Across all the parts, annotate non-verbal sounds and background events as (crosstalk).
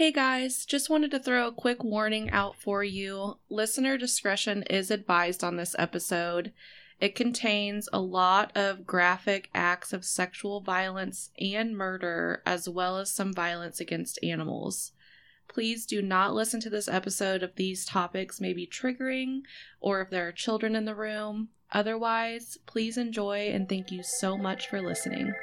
Hey guys, just wanted to throw a quick warning out for you. Listener discretion is advised on this episode. It contains a lot of graphic acts of sexual violence and murder, as well as some violence against animals. Please do not listen to this episode if these topics may be triggering or if there are children in the room. Otherwise, please enjoy and thank you so much for listening.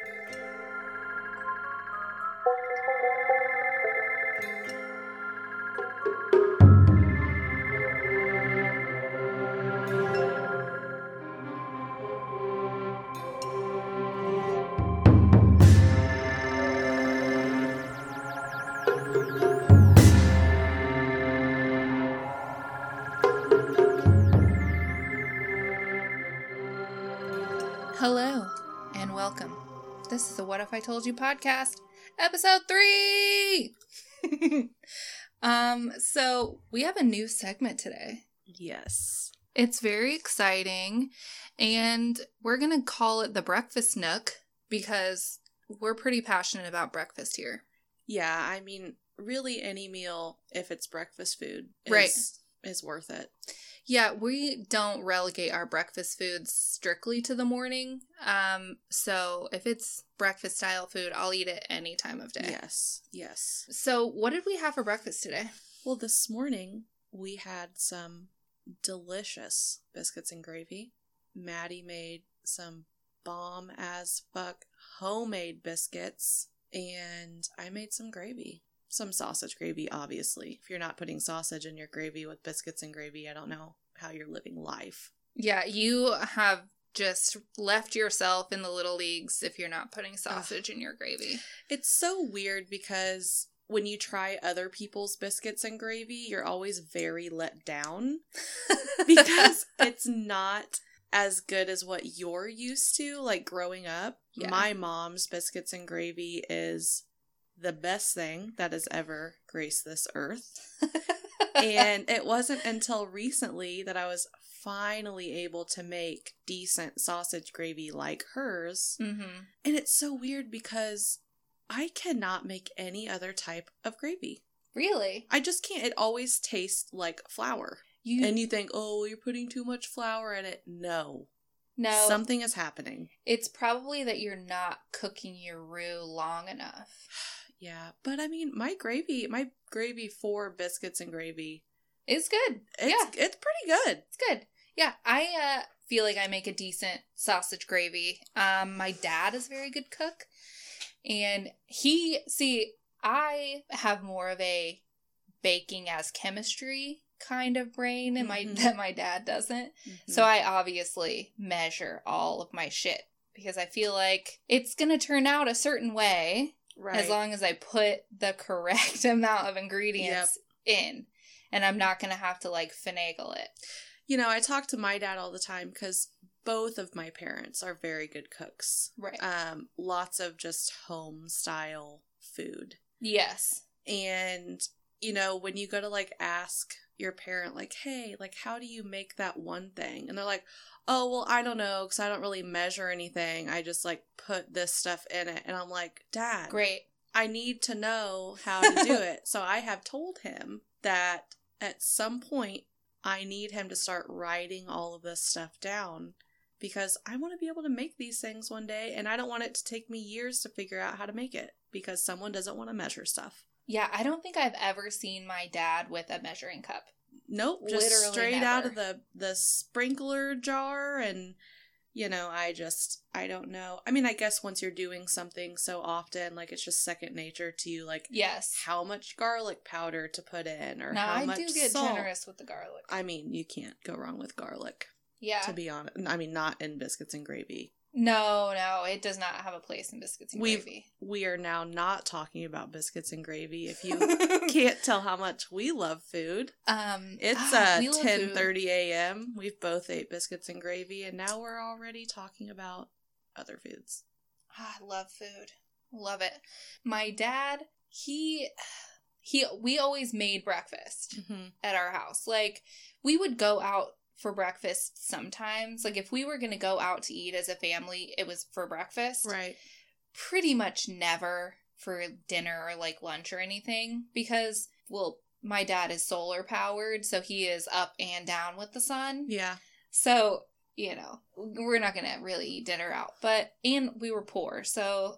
Told You podcast, episode three. (laughs) um, so we have a new segment today. Yes. It's very exciting, and we're gonna call it the Breakfast Nook because we're pretty passionate about breakfast here. Yeah, I mean, really any meal, if it's breakfast food, is, Right. is worth it. Yeah, we don't relegate our breakfast foods strictly to the morning. Um, so if it's breakfast style food, I'll eat it any time of day. Yes, yes. So what did we have for breakfast today? Well, this morning we had some delicious biscuits and gravy. Maddie made some bomb as fuck homemade biscuits, and I made some gravy. Some sausage gravy, obviously. If you're not putting sausage in your gravy with biscuits and gravy, I don't know how you're living life. Yeah, you have just left yourself in the little leagues if you're not putting sausage in your gravy. It's so weird because when you try other people's biscuits and gravy, you're always very let down (laughs) because it's not as good as what you're used to like growing up. Yeah. My mom's biscuits and gravy is the best thing that has ever graced this earth. (laughs) and it wasn't until recently that I was finally able to make decent sausage gravy like hers. hmm And it's so weird because I cannot make any other type of gravy. Really? I just can't. It always tastes like flour. You And you think, oh, you're putting too much flour in it. No. no. Something is happening. It's probably that you're not cooking your roux long enough. (sighs) Yeah. But I mean, my gravy, my gravy for biscuits and gravy, is good. it's, yeah, it's pretty good. it's good. Yeah, I uh, feel like I make a decent sausage gravy. Um, my dad is a very good cook, and he see I have more of a baking as chemistry kind of brain, and my Mhm. that my dad doesn't. So I obviously measure all of my shit because I feel like it's gonna turn out a certain way right. as long as I put the correct (laughs) amount of ingredients in, and I'm not gonna have to like finagle it. you know, I talk to my dad all the time because both of my parents are very good cooks. Right. Um, lots of just home style food. yes. And, you know, when you go to like ask your parent, like, hey, like, how do you make that one thing? And they're like, oh, well, I don't know because I don't really measure anything. I just like put this stuff in it. And I'm like, Dad, Great. I need to know how to do it. So I have told him that at some point I need him to start writing all of this stuff down because I want to be able to make these things one day and I don't want it to take me years to figure out how to make it because someone doesn't want to measure stuff. Yeah, I don't think I've ever seen my dad with a measuring cup. Nope, just Literally straight out of the the sprinkler jar and you know, I just I don't know. I mean, I guess once you're doing something so often, like it's just second nature to you like Yes. how much garlic powder to put in or Now how I much do get salt. generous with the garlic. I mean, you can't go wrong with garlic, yeah. to be honest. I mean, not in biscuits and gravy. No, no, it does not have a place in biscuits and We've- gravy. We are now not talking about biscuits and gravy. If you (laughs) can't tell how much we love food, um, it's ah, uh ten thirty a.m. We've both ate biscuits and gravy, and now we're already talking about other foods. Ah, I love food. Love it. My dad, he he we always made breakfast Mm-hmm. at our house. Like we would go out for breakfast sometimes. Like if we were going to go out to eat as a family, it was for breakfast. Right. Pretty much never for dinner or like lunch or anything because well my dad is solar powered so he is up and down with the sun Yeah. so you know we're not gonna really eat dinner out but and we were poor so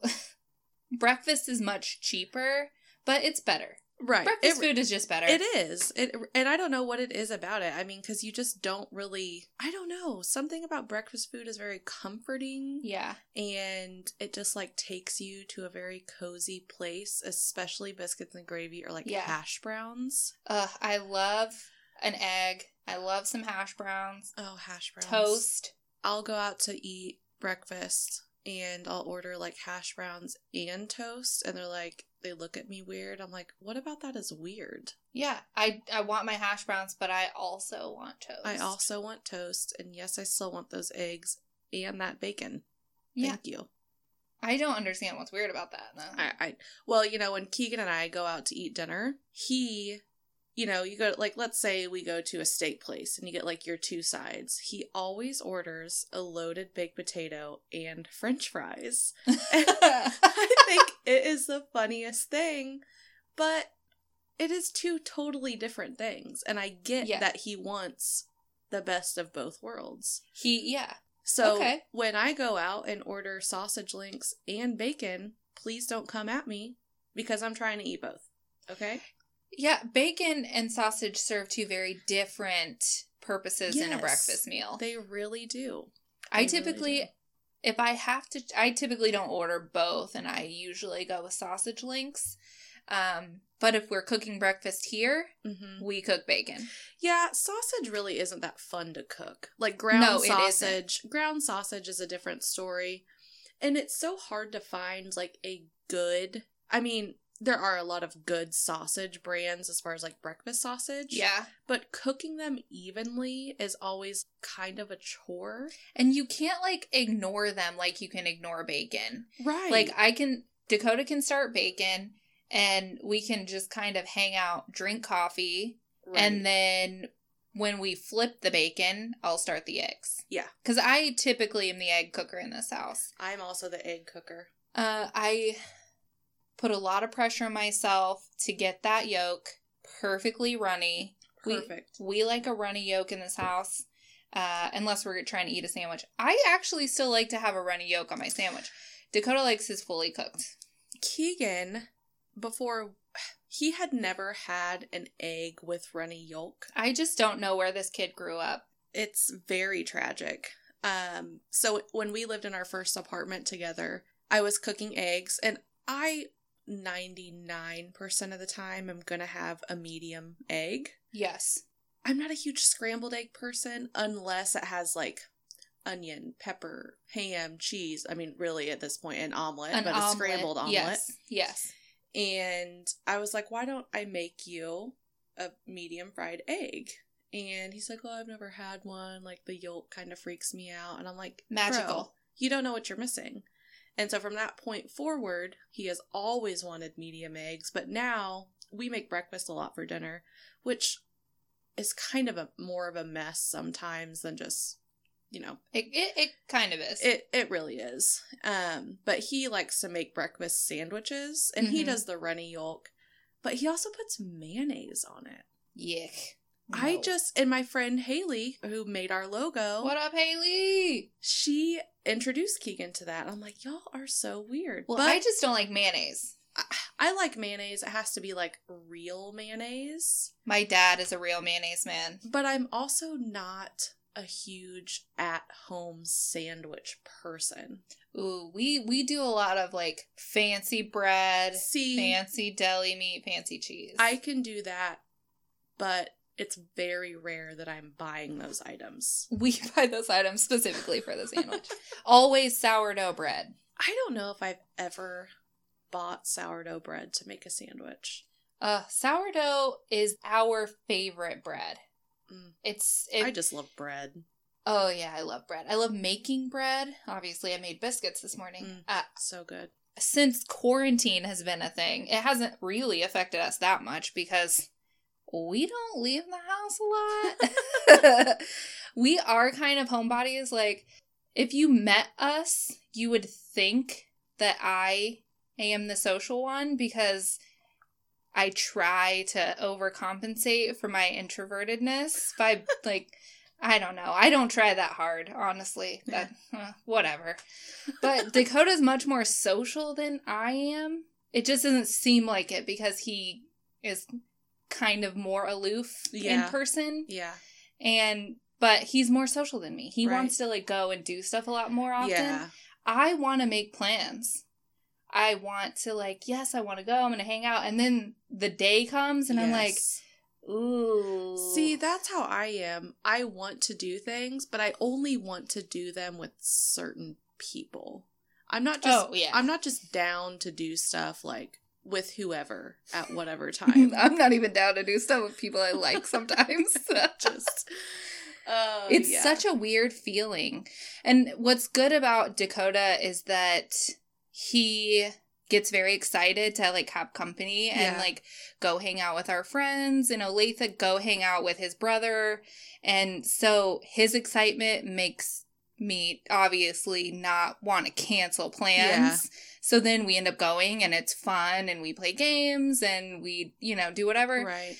(laughs) breakfast is much cheaper but it's better Right. breakfast It- food is just better It is. It and I don't know what it is about it. I mean, because you just don't really. I don't know. Something about breakfast food is very comforting, yeah and it just like takes you to a very cozy place, especially biscuits and gravy or like Yeah. hash browns. uh, i love an egg i love some hash browns Oh, hash browns. toast I'll go out to eat breakfast and I'll order like hash browns and toast, and they're like, they look at me weird. I'm like, what about that is weird? Yeah, I I want my hash browns, but I also want toast. I also want toast, and yes, I still want those eggs and that bacon. yeah. Thank you. I don't understand what's weird about that. though. I, I well, you know, when Keegan and I go out to eat dinner, he, you know, you go like let's say we go to a steak place and you get like your two sides. He always orders a loaded baked potato and French fries. (laughs) (laughs) I think it is the funniest thing, but it is two totally different things, and I get Yeah. that he wants the best of both worlds. he yeah. So Okay. when I go out and order sausage links and bacon, please don't come at me because I'm trying to eat both. Okay? Yeah, bacon and sausage serve two very different purposes in a breakfast meal. They really do. I they really typically do. if I have to I typically don't order both and I usually go with sausage links. Um but if we're cooking breakfast here, hmm we cook bacon. Yeah, sausage really isn't that fun to cook. Like ground No, it isn't. sausage, ground sausage is a different story. And it's so hard to find like a good I mean, there are a lot of good sausage brands as far as like breakfast sausage. Yeah. But cooking them evenly is always kind of a chore. And you can't like ignore them like you can ignore bacon. Right. Like I can Dakota can start bacon and we can just kind of hang out, drink coffee, and then when we flip the bacon, I'll start the eggs. Yeah. Cuz I typically am the egg cooker in this house. I'm also the egg cooker. Uh I put a lot of pressure on myself to get that yolk perfectly runny. We- Perfect. We like a runny yolk in this house. Uh, unless we're trying to eat a sandwich. I actually still like to have a runny yolk on my sandwich. Dakota likes his fully cooked. Keegan, before he had never had an egg with runny yolk. I just don't know where this kid grew up. It's very tragic. Um, so when we lived in our first apartment together, I was cooking eggs, and I 99% of the time I'm gonna have a medium egg. Yes. I'm not a huge scrambled egg person unless it has like onion, pepper, ham, cheese. I mean, really at this point, an omelet, An but a scrambled omelet. Yes. Yes. And I was like, why don't I make you a medium fried egg? And he's like, oh, I've never had one. Like, the yolk kind of freaks me out. And I'm like, Magical. "Bro, you don't know what you're missing. And so from that point forward, he has always wanted medium eggs. But now we make breakfast a lot for dinner, which is kind of a more of a mess sometimes than just, you know, It, it, it kind of is. it it really is. Um, but he likes to make breakfast sandwiches, and he Mhm. does the runny yolk, but he also puts mayonnaise on it. Yuck. I just and my friend Haley, who made our logo, What up, Haley? she introduced Keegan to that. I'm like, y'all are so weird. Well, but I just don't like mayonnaise. I, I like mayonnaise. It has to be like real mayonnaise. My dad is a real mayonnaise man. But I'm also not a huge at home sandwich person. Ooh, we we do a lot of like fancy bread, See, fancy deli meat, fancy cheese. I can do that, but it's very rare that I'm buying those items. (laughs) we buy those items specifically for the sandwich. (laughs) Always sourdough bread. I don't know if I've ever bought sourdough bread to make a sandwich. Uh, sourdough is our favorite bread. Mm. It's it, I just love bread. oh yeah, I love bread. I love making bread. Obviously, I made biscuits this morning. Mm. Uh, So good. since quarantine has been a thing, it hasn't really affected us that much because we don't leave the house a lot. (laughs) (laughs) we are kind of homebodies. Like, if you met us, you would think that I am the social one because I try to overcompensate for my introvertedness by (laughs) like I don't know. I don't try that hard, honestly. That uh, whatever. But Dakota's much more social than I am. It just doesn't seem like it because he is kind of more aloof Yeah. in person Yeah. and but he's more social than me. He Right. wants to like go and do stuff a lot more often. Yeah. I want to make plans. I want to like, yes, I want to go. I'm going to hang out and then the day comes and I'm like, ooh. See, that's how I am. I want to do things, but I only want to do them with certain people. I'm not just Oh, yeah. I'm not just down to do stuff like with whoever at whatever (laughs) time. I'm not even down to do stuff with people I like sometimes. (laughs) just uh, it's yeah. such a weird feeling. And what's good about Dakota is that he gets very excited to like have company and Yeah. like go hang out with our friends and Olathe go hang out with his brother. And so his excitement makes me obviously not want to cancel plans. So then we end up going and it's fun and we play games and we, you know, do whatever right.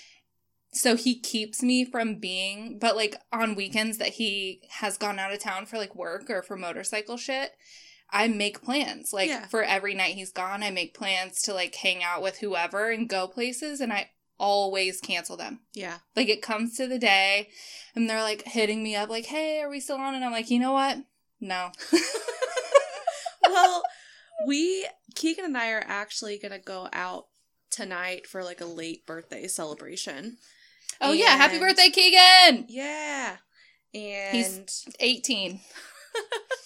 so he keeps me from being but like on weekends that he has gone out of town for like work or for motorcycle shit i make plans like Yeah. for every night he's gone i make plans to like hang out with whoever and go places and i always cancel them Yeah. like it comes to the day and they're like hitting me up like hey are we still on and i'm like you know what no (laughs) well, we Keegan and I are actually gonna go out tonight for like a late birthday celebration. oh yeah happy birthday keegan Yeah. And he's 18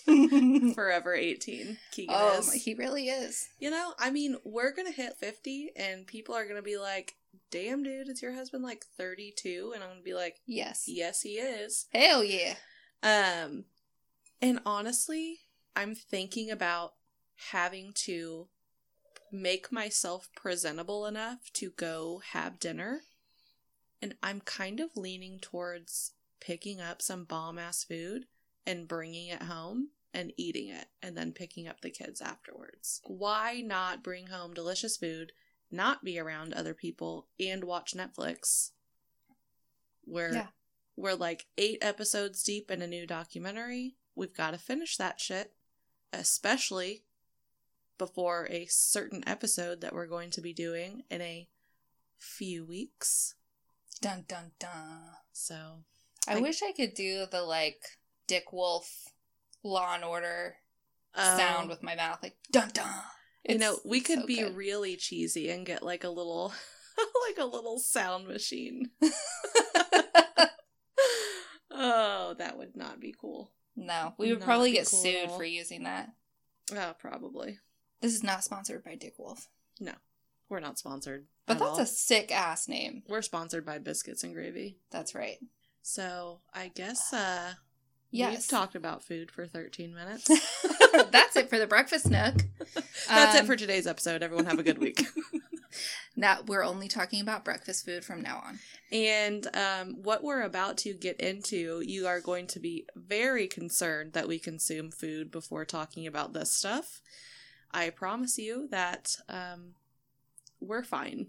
(laughs) (laughs) forever 18 keegan oh is. he really is you know i mean we're gonna hit 50 and people are gonna be like damn dude is your husband like 32 and i'm gonna be like yes. Yes he is. Hell yeah. Um and honestly i'm thinking about having to make myself presentable enough to go have dinner. And i'm kind of leaning towards picking up some bomb ass food and bringing it home and eating it and then picking up the kids afterwards. Why not bring home delicious food, not be around other people and watch Netflix? We're Yeah. we're like 8 episodes deep in a new documentary. We've got to finish that shit, especially before a certain episode that we're going to be doing in a few weeks. Dun dun dun. So, I, I- wish I could do the like Dick Wolf Law and Order um, sound with my mouth, like dun dun. You know, we could so be good. really cheesy and get like a little (laughs) like a little sound machine. (laughs) oh, that would not be cool. no, we would Not probably get cool sued for using that. Oh, probably. This is not sponsored by Dick Wolf, No, We're not sponsored. but at that's all. a sick ass name. We're sponsored by Biscuits and Gravy. That's right. So, I guess uh we've Yes, talked about food for 13 minutes. (laughs) that's it for the breakfast nook. That's Um, it for today's episode. Everyone have a good week. (laughs) (laughs) Now we're only talking about breakfast food from now on. And um, what we're about to get into, you are going to be very concerned that we consume food before talking about this stuff. I promise you that um, we're fine.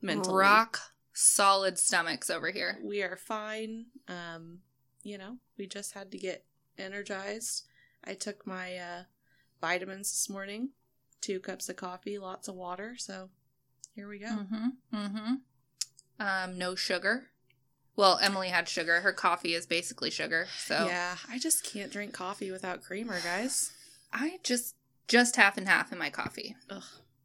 Mentally. Rock solid stomachs over here. We are fine. Um, you know, we just had to get energized. I took my uh, vitamins this morning, two cups of coffee, lots of water. So here we go. Mm-hmm. Mm-hmm. Um, no sugar. Well, Emily had sugar. Her coffee is basically sugar. So Yeah, I just can't drink coffee without creamer, guys. I just just half and half in my coffee. Ugh.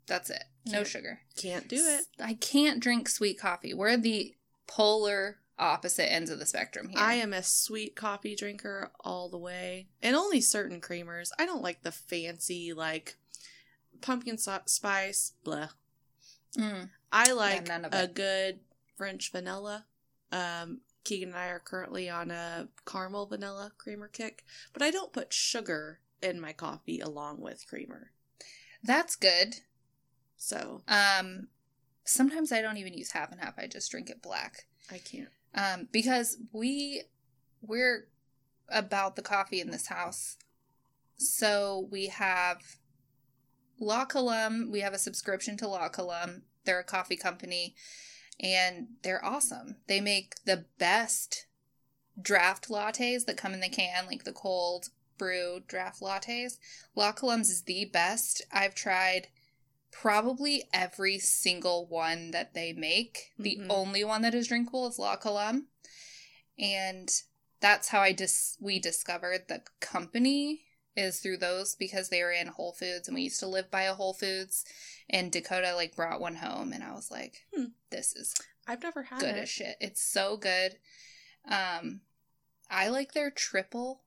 That's it. No Can't sugar. Can't do it. I can't drink sweet coffee. We're the polar opposite ends of the spectrum here. I am a sweet coffee drinker all the way, and only certain creamers. I don't like the fancy like pumpkin so- spice. Blah. Mm. I like of a good French vanilla. Um, Keegan and I are currently on a caramel vanilla creamer kick, but I don't put sugar in my coffee along with creamer. That's good. So Um, sometimes I don't even use half and half. I just drink it black. I can't. Um, because we we're about the coffee in this house. So we have La Colombe, we have a subscription to La Colombe. They're a coffee company and they're awesome. They make the best draft lattes that come in the can, like the cold brew draft lattes. La Colombe's is the best. I've tried probably every single one that they make. The Mhm. only one that is drinkable is La Colombe. And that's how I dis- we discovered the company is through those because they were in Whole Foods and we used to live by a Whole Foods and Dakota like brought one home and I was like, Hmm. this is I've never had good it. as shit. It's so good. Um, I like their triple,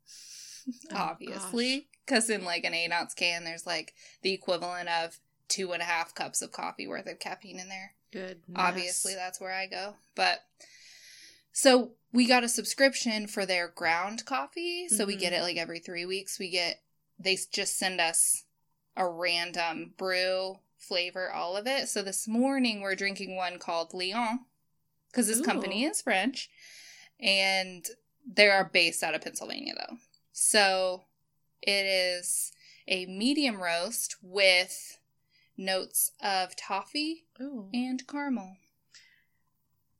Oh, obviously, because in like an eight ounce can, there's like the equivalent of two and a half cups of coffee worth of caffeine in there. Good. Obviously, that's where I go. But so we got a subscription for their ground coffee. So we get Mhm. it like every three weeks. We get, they just send us a random brew, flavor, all of it. So this morning we're drinking one called Lyon because this company is French and they are based out of Pennsylvania though. So it is a medium roast with notes of toffee Ooh. and caramel.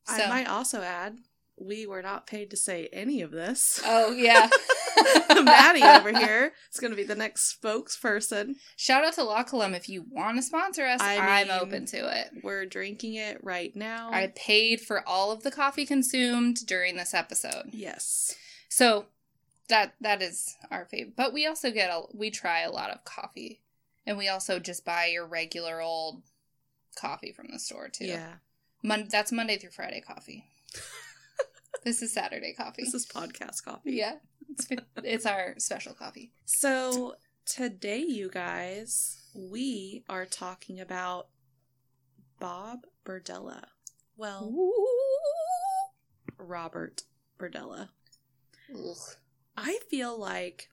I might also add, we were not paid to say any of this. Oh yeah. (laughs) Maddie over here is going to be the next spokesperson. Shout out to La Colombe if you want to sponsor us. I I am mean- open to it. We're drinking it right now. I paid for all of the coffee consumed during this episode. yes. So that that is our favorite. But we also get a we try a lot of coffee. And we also just buy your regular old coffee from the store too. Yeah. Mon- that's Monday through Friday coffee. (laughs) this is Saturday coffee. This is podcast coffee. yeah. It's, it's our special coffee. So today, you guys, we are talking about Bob Berdella. Well, Robert Berdella. Ugh. I feel like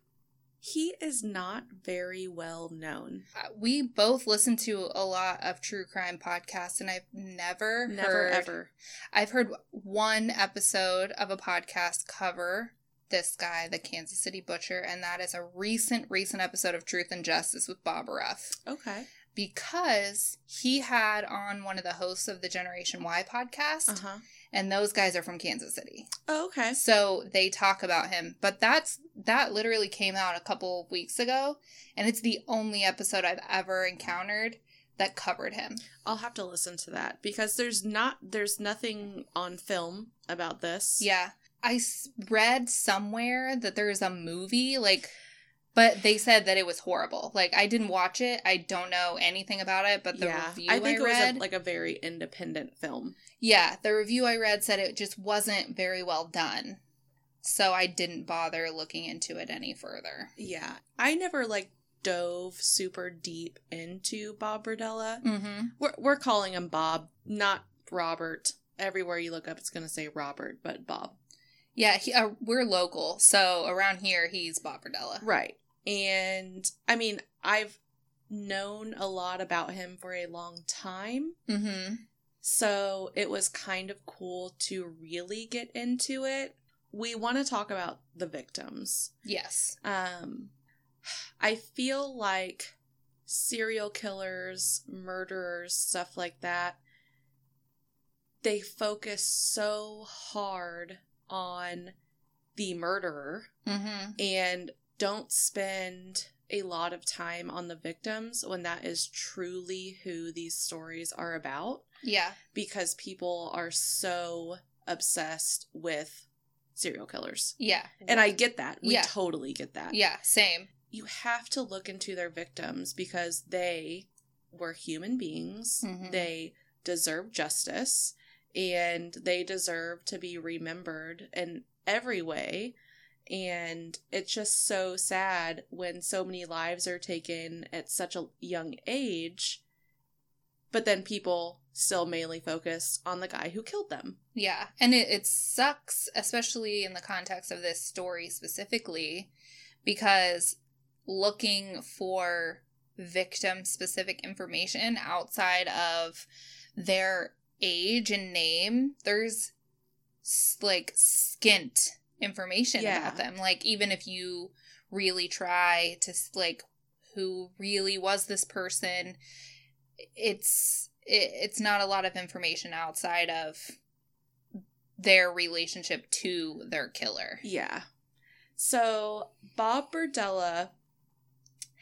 he is not very well known. Uh, we both listen to a lot of true crime podcasts and I've never Never heard, ever. I've heard one episode of a podcast cover this guy, the Kansas City Butcher, and that is a recent, recent episode of Truth and Justice with Bob Ruff. Okay. Because he had on one of the hosts of the Generation Why podcast, Uh huh. And those guys are from Kansas City. Oh, okay. So they talk about him, but that's that literally came out a couple of weeks ago, and it's the only episode I've ever encountered that covered him. I'll have to listen to that because there's not there's nothing on film about this. Yeah, I read somewhere that there's a movie like, but they said that it was horrible. Like I didn't watch it. I don't know anything about it, but the yeah. review I think it read, was a, like a very independent film. yeah, the review I read said it just wasn't very well done. So I didn't bother looking into it any further. Yeah. I never like dove super deep into Bob Berdella. Mm-hmm. We're, we're calling him Bob, not Robert. Everywhere you look up, it's going to say Robert, but Bob. Yeah, he, uh, we're local, so around here he's Bob Berdella. Right. And I mean, I've known a lot about him for a long time. Mm-hmm. So it was kind of cool to really get into it. We want to talk about the victims. Yes. Um, I feel like serial killers, murderers, stuff like that, they focus so hard on the murderer Mm-hmm. and don't spend a lot of time on the victims when that is truly who these stories are about Yeah. because people are so obsessed with serial killers. Yeah. And I get that. We Yeah. totally get that. Yeah. Same. You have to look into their victims because they were human beings. Mhm. They deserve justice and they deserve to be remembered in every way. And it's just so sad when so many lives are taken at such a young age, but then people still mainly focus on the guy who killed them. Yeah. And it, it sucks, especially in the context of this story specifically, because looking for victim specific information outside of their age and name, there's like skint information Yeah. about them. Like, even if you really try to, like, who really was this person. It's it, it's not a lot of information outside of their relationship to their killer. Yeah. So Bob Berdella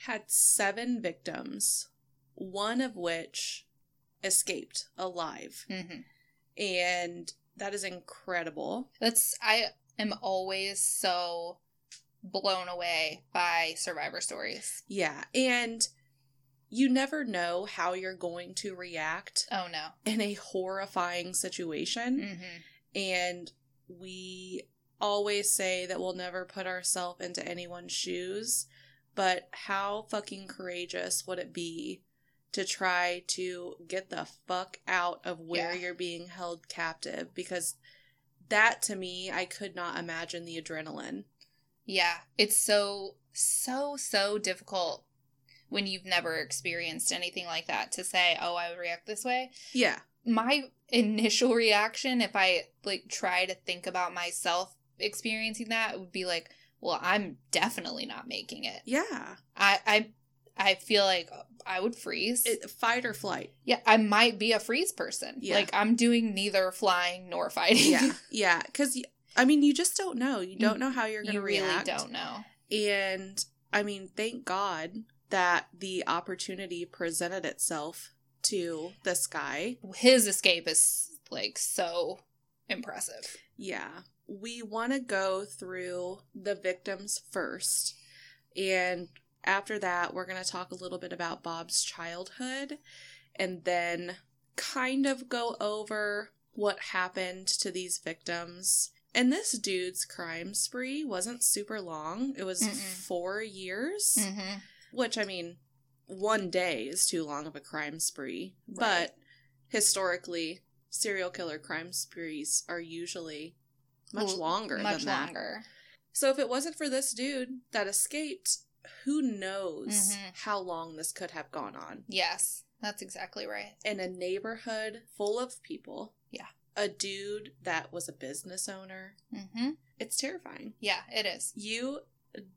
had seven victims, one of which escaped alive. hmm And that is incredible. That's I am always so blown away by survivor stories. Yeah. And you never know how you're going to react Oh no. in a horrifying situation. hmm And we always say that we'll never put ourselves into anyone's shoes, but how fucking courageous would it be to try to get the fuck out of where Yeah. you're being held captive? Because that to me, I could not imagine the adrenaline. Yeah, it's so so so difficult when you've never experienced anything like that to say, "Oh, I would react this way." Yeah. My initial reaction if I like try to think about myself experiencing that would be like, "Well, I'm definitely not making it." Yeah. I I I feel like I would freeze. It, fight or flight. yeah, I might be a freeze person. Yeah. Like I'm doing neither flying nor fighting. Yeah. (laughs) yeah. Because, I mean, you just don't know. You don't know how you're going to you really react. don't know. And I mean, thank God that the opportunity presented itself to this guy. His escape is like so impressive. Yeah. We want to go through the victims first. And after that, we're going to talk a little bit about Bob's childhood and then kind of go over what happened to these victims. And this dude's crime spree wasn't super long. It was Mm-mm. four years. Mm-hmm. Which, I mean, one day is too long of a crime spree. Right. But historically, serial killer crime sprees are usually much longer Much than that. longer. So if it wasn't for this dude that escaped, who knows Mhm. how long this could have gone on? Yes, that's exactly right. In a neighborhood full of people. Yeah. A dude that was a business owner. Mm-hmm. It's terrifying. Yeah, it is. You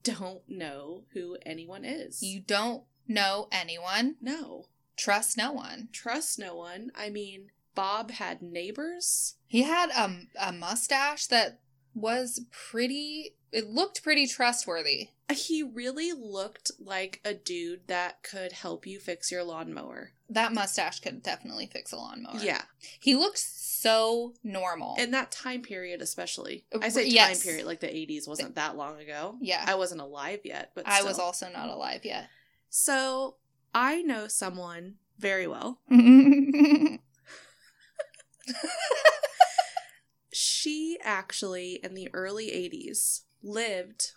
don't know who anyone is. You don't know anyone. no. Trust no one. trust no one. I mean, Bob had neighbors. He had a, a mustache that was pretty. It looked pretty trustworthy. He really looked like a dude that could help you fix your lawnmower. That mustache could definitely fix a lawnmower. Yeah. He looked so normal. In that time period, especially. Uh, I say yes. time period, like the 80s wasn't that long ago. yeah, I wasn't alive yet, but I was also not alive yet. So I know someone very well. (laughs) (laughs) She actually, in the early 80s, lived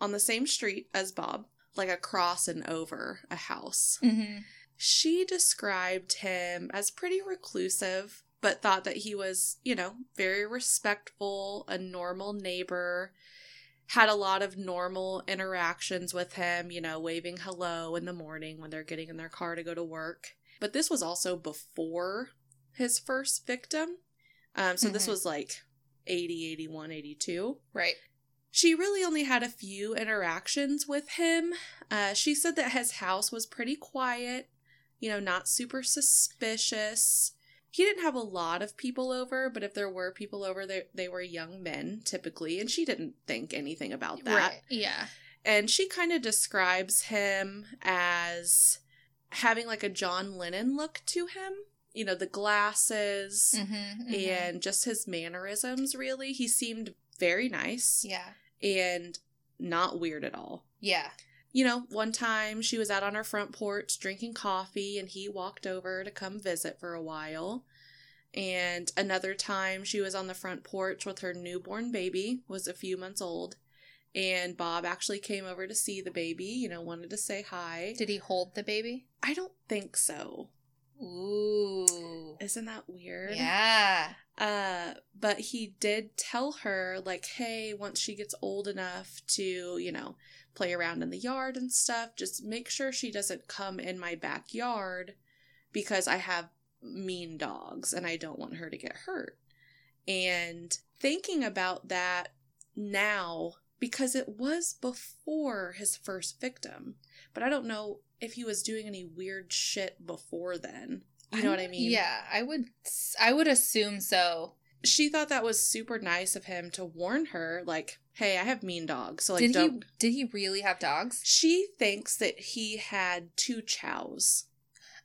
on the same street as Bob, like across and over a house. hmm She described him as pretty reclusive, but thought that he was, you know, very respectful, a normal neighbor, had a lot of normal interactions with him, you know, waving hello in the morning when they're getting in their car to go to work. But this was also before his first victim. Um, so this Mhm. was like 80, 81, 82 Right. she really only had a few interactions with him. Uh, she said that his house was pretty quiet, you know, not super suspicious. He didn't have a lot of people over, but if there were people over, they, they were young men typically, and she didn't think anything about that. Right. Yeah. And she kind of describes him as having like a John Lennon look to him. You know, the glasses Mm-hmm, and just his mannerisms, really. He seemed very nice yeah. and not weird at all. Yeah. You know, one time she was out on her front porch drinking coffee and he walked over to come visit for a while. And another time she was on the front porch with her newborn baby, was a few months old. And Bob actually came over to see the baby, you know, wanted to say hi. Did he hold the baby? I don't think so. Ooh. Isn't that weird? Yeah. Uh, but he did tell her, like, hey, once she gets old enough to, you know, play around in the yard and stuff, just make sure she doesn't come in my backyard because I have mean dogs and I don't want her to get hurt. And thinking about that now, because it was before his first victim. But I don't know if he was doing any weird shit before then. You know what I mean? Yeah, I would. I would assume so. She thought that was super nice of him to warn her, like, "Hey, I have mean dogs, so like, did don't." he? Did he really have dogs? She thinks that he had two chows.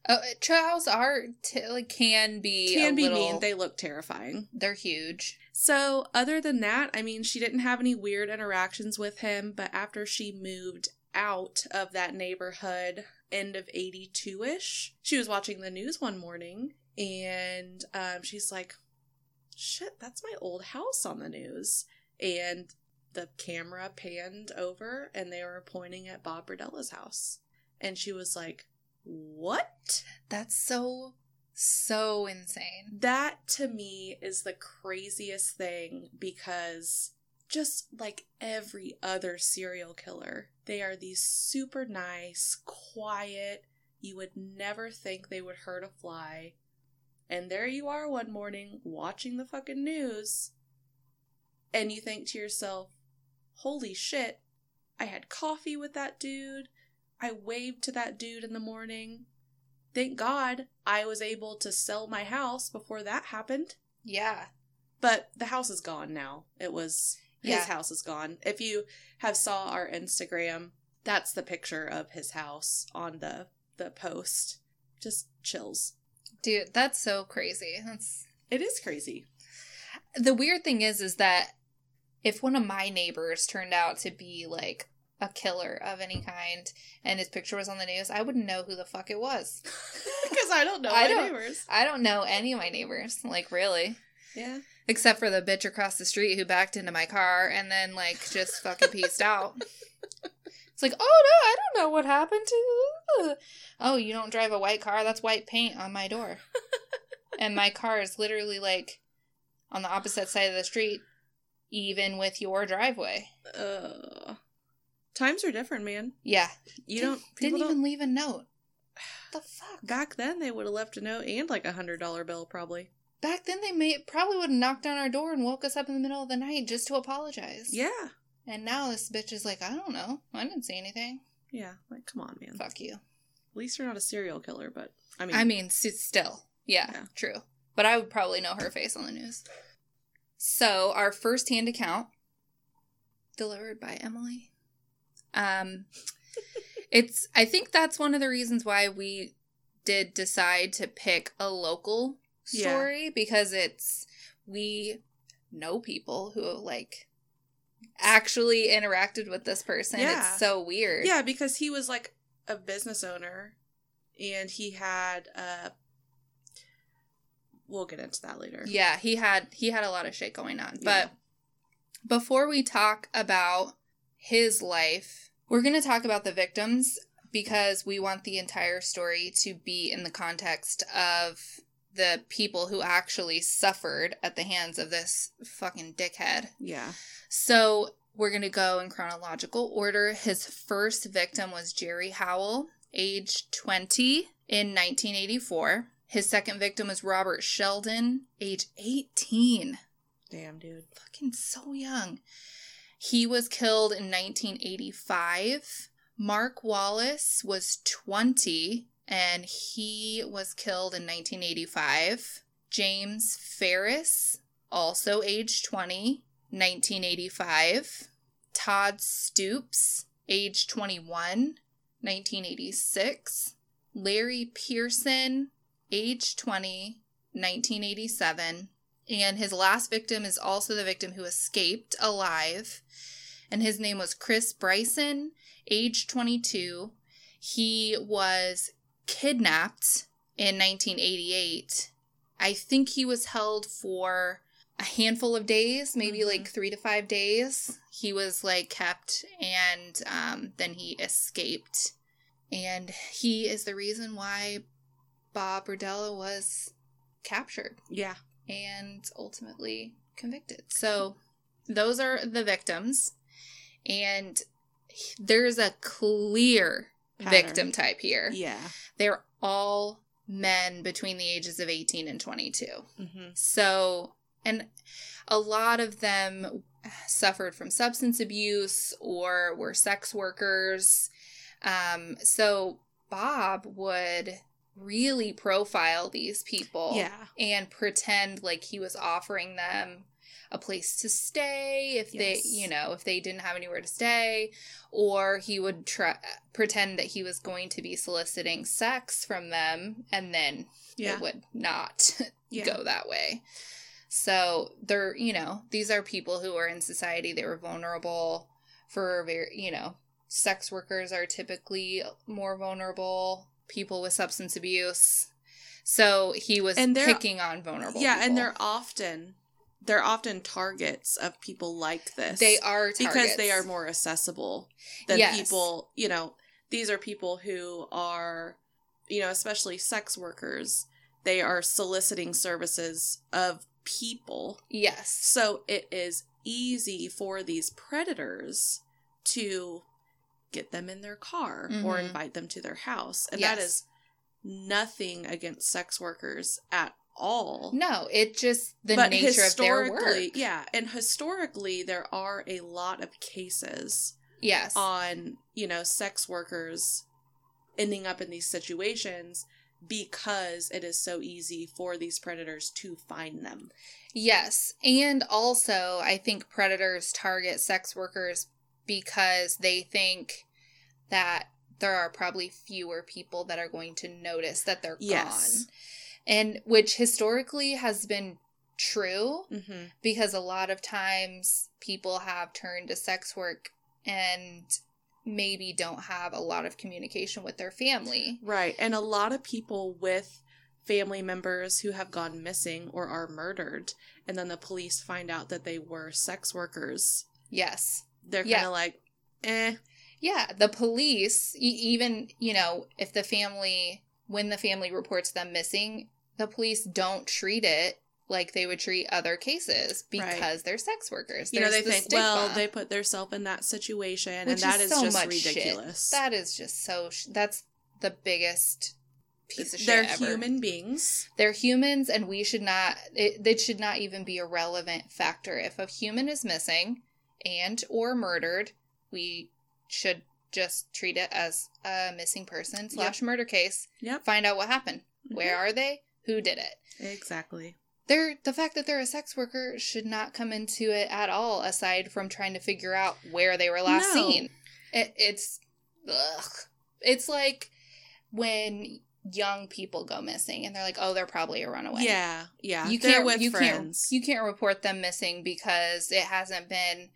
Oh, uh, chows are t- like can be Can a be little- mean. They look terrifying. They're huge. So, other than that, I mean, she didn't have any weird interactions with him, but after she moved out of that neighborhood, end of 82 ish, she was watching the news one morning and um, she's like, shit, that's my old house on the news. And the camera panned over and they were pointing at Bob Berdella's house. And she was like, what? That's so so insane. That to me is the craziest thing because just like every other serial killer, they are these super nice, quiet, you would never think they would hurt a fly. And there you are one morning watching the fucking news, and you think to yourself, holy shit, I had coffee with that dude. I waved to that dude in the morning. Thank God I was able to sell my house before that happened. Yeah. But the house is gone now. It was his Yeah. house is gone. If you have saw our Instagram, that's the picture of his house on the the post. Just chills. Dude, that's so crazy. That's It is crazy. the weird thing is is that if one of my neighbors turned out to be like a killer of any kind and his picture was on the news, I wouldn't know who the fuck it was. (laughs) Because I don't know I my don't- neighbors. I don't know any of my neighbors, like really. Yeah. Except for the bitch across the street who backed into my car and then like just fucking pieced out. It's like, oh no, I don't know what happened to. Oh, you don't drive a white car? That's white paint on my door. and my car is literally like on the opposite side of the street, even with your driveway. Uh, times are different, man. Yeah, You Didn't- don't. didn't even don't- leave a note. The fuck? Back then, they would have left a note and like a hundred dollar bill, probably. Back then, they may probably would have knocked on our door and woke us up in the middle of the night just to apologize. Yeah. And now this bitch is like, I don't know. I didn't see anything. Yeah. Like, come on, man. Fuck you. At least you're not a serial killer, but I mean, I mean, still. Yeah, Yeah. true. But I would probably know her face on the news. So, our first hand account, delivered by Emily. Um, (laughs) it's, I think that's one of the reasons why we did decide to pick a local Yeah. story because it's, we know people who like actually interacted with this person. Yeah. It's so weird. Yeah, because he was like a business owner and he had uh we'll get into that later. Yeah, he had he had a lot of shit going on. Yeah. But before we talk about his life, we're going to talk about the victims because we want the entire story to be in the context of the people who actually suffered at the hands of this fucking dickhead. Yeah. So we're going to go in chronological order. His first victim was Jerry Howell, age 20, in 1984. His second victim was Robert Sheldon, age 18. Damn, dude. Fucking so young. He was killed in 1985. Mark Wallace was 20 and he was killed in 1985. James Ferris, also age 20, 1985. Todd Stoops, age 21, 1986. Larry Pearson, age 20, 1987. And his last victim is also the victim who escaped alive. And his name was Chris Bryson, age 22. He was kidnapped in 1988. I think he was held for a handful of days, maybe Mhm. like three to five days. He was like kept and um, then he escaped. And he is the reason why Bob Berdella was captured Yeah. and ultimately convicted. So those are the victims. And there's a clear Pattern. victim type here. Yeah. They're all men between the ages of 18 and 22. Mm-hmm. So, and a lot of them suffered from substance abuse or were sex workers. Um, so Bob would really profile these people Yeah. and pretend like he was offering them a place to stay if they you know if they didn't have anywhere to stay or he would try pretend that he was going to be soliciting sex from them and then Yeah. it would not (laughs) Yeah. go that way so they're you know these are people who are in society they were vulnerable for very you know sex workers are typically more vulnerable people with substance abuse so he was And picking on vulnerable Yeah, and they're often they're often targets of people like this. they are because they are more accessible than Yes. people, you know, these are people who are you know, especially sex workers, they are soliciting services of people. yes So it is easy for these predators to get them in their car or Mhm. invite them to their house. And that Yes. is nothing against sex workers at all. no it just the but nature of their work yeah, and historically there are a lot of cases yes on, you know, sex workers ending up in these situations because it is so easy for these predators to find them. Yes. And also, I think predators target sex workers because they think that there are probably fewer people that are going to notice that they're Yes. gone. And which historically has been true Mm-hmm. because a lot of times people have turned to sex work and maybe don't have a lot of communication with their family. Right. And a lot of people with family members who have gone missing or are murdered, and then the police find out that they were sex workers, Yes. they're kind of Yeah. like, eh. Yeah, the police, e- even, you know, if the family, when the family reports them missing, the police don't treat it like they would treat other cases because Right. they're sex workers. You know, they the think, stigma. well, they put themselves in that situation, Which and that is is, so just much shit. ridiculous. That is just so, sh- that's the biggest piece of shit They're ever. human beings. They're humans, and we should not, it, it should not even be a relevant factor. If a human is missing and or murdered, we should just treat it as a missing person slash murder case Yep. find out what happened. Where mm-hmm. are they? Who did it? Exactly. They're the fact that they're a sex worker should not come into it at all, aside from trying to figure out where they were last No. seen. It, it's ugh. It's like when young people go missing and they're like, "Oh, they're probably a runaway." Yeah, yeah. you can't you friends. can't you can't report them missing because it hasn't been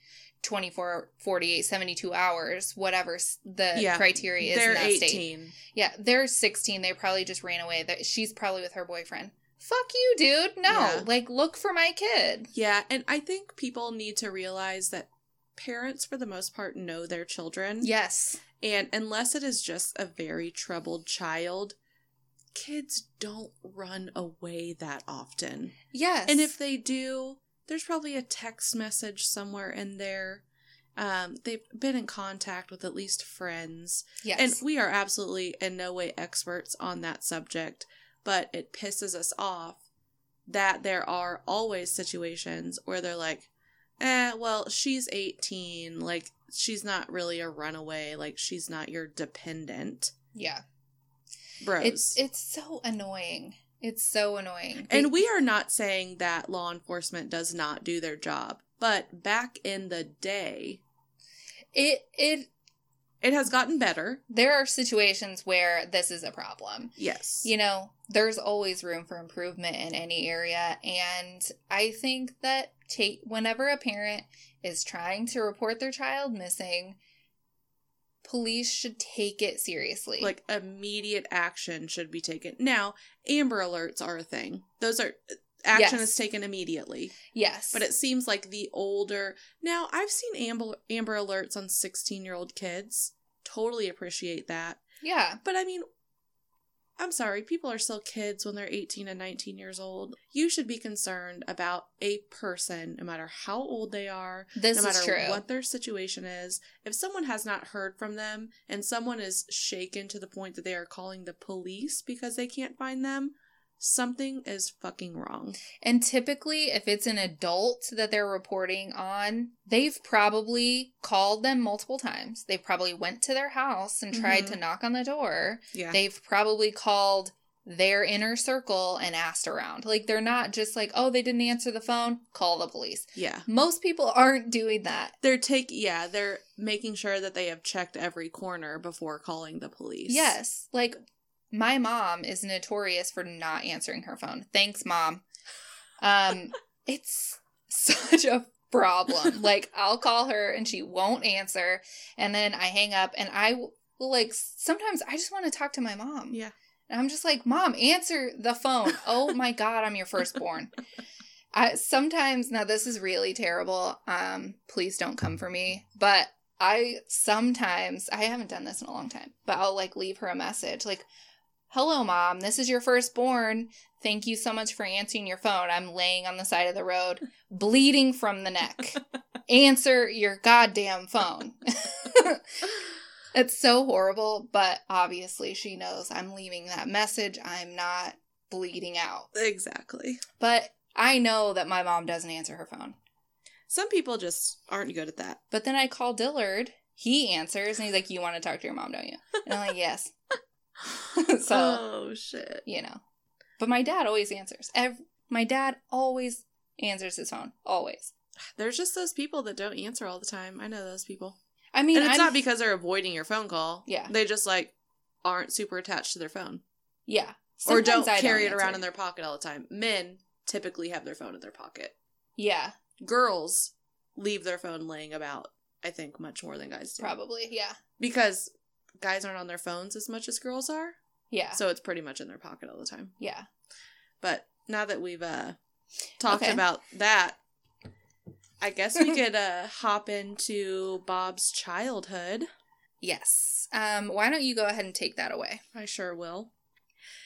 24 48 72 hours whatever the Yeah. criteria is They're in that state eighteen. yeah, they're 16. They probably just ran away. That She's probably with her boyfriend. Fuck you, dude. No. Yeah. Like, look for my kid. Yeah, and I think people need to realize that parents, for the most part, know their children. Yes. And unless it is just a very troubled child, kids don't run away that often. Yes. And if they do, there's probably a text message somewhere in there. Um, they've been in contact with at least friends. yes. And we are absolutely in no way experts on that subject, but it pisses us off that there are always situations where they're like, eh, well, she's 18. Like, she's not really a runaway. Like, she's not your dependent. yeah. Bros. It's it's so annoying. It's so annoying. and we are not saying that law enforcement does not do their job, but back in the day, it it it has gotten better. there are situations where this is a problem. Yes. You know, there's always room for improvement in any area and I think that take whenever a parent is trying to report their child missing, police should take it seriously. like immediate action should be taken. Now, Amber Alerts are a thing. Those are action Yes. is taken immediately. yes. But it seems like the older now I've seen Amber Amber Alerts on 16-year-old kids. Totally appreciate that. yeah. But I mean I'm sorry, people are still kids when they're 18 and 19 years old. You should be concerned about a person, no matter how old they are, This no matter what their situation is. If someone has not heard from them and someone is shaken to the point that they are calling the police because they can't find them, something is fucking wrong. And typically, if it's an adult that they're reporting on, they've probably called them multiple times. They probably went to their house and tried Mhm. to knock on the door. Yeah. They've probably called their inner circle and asked around. Like they're not just like, "Oh, they didn't answer the phone, call the police." yeah. Most people aren't doing that. They're take yeah, they're making sure that they have checked every corner before calling the police. Yes. Like my mom is notorious for not answering her phone. Thanks, mom. Um (laughs) it's such a problem. like I'll call her and she won't answer and then I hang up and I like sometimes I just want to talk to my mom. Yeah. And I'm just like, "Mom, answer the phone." oh my god, I'm your firstborn. I sometimes now this is really terrible. Um please don't come for me, but I sometimes I haven't done this in a long time, but I'll like leave her a message like, "Hello mom, this is your firstborn. Thank you so much for answering your phone. I'm laying on the side of the road, bleeding from the neck. (laughs) Answer your goddamn phone." (laughs) it's so horrible, but obviously she knows I'm leaving that message. I'm not bleeding out. Exactly. But I know that my mom doesn't answer her phone. Some people just aren't good at that. But then I call Dillard. He answers and he's like, You want to talk to your mom, don't you? And I'm like, (laughs) Yes. (laughs) So- oh shit. You know. But my dad always answers. Ev- my dad always answers his phone. Always. There's just those people that don't answer all the time. I know those people. I mean, and it's I'm- not because they're avoiding your phone call. Yeah. They just like aren't super attached to their phone. Yeah. or don't I carry it answer. around in their pocket all the time. Men typically have their phone in their pocket. Yeah, Girls leave their phone laying about, I think, much more than guys do. probably. Yeah. Because guys aren't on their phones as much as girls are. Yeah. So it's pretty much in their pocket all the time. yeah. But now that we've uh talked Okay. about that, I guess we (laughs) could uh hop into Bob's childhood. Yes. Um, why don't you go ahead and take that away? I sure will.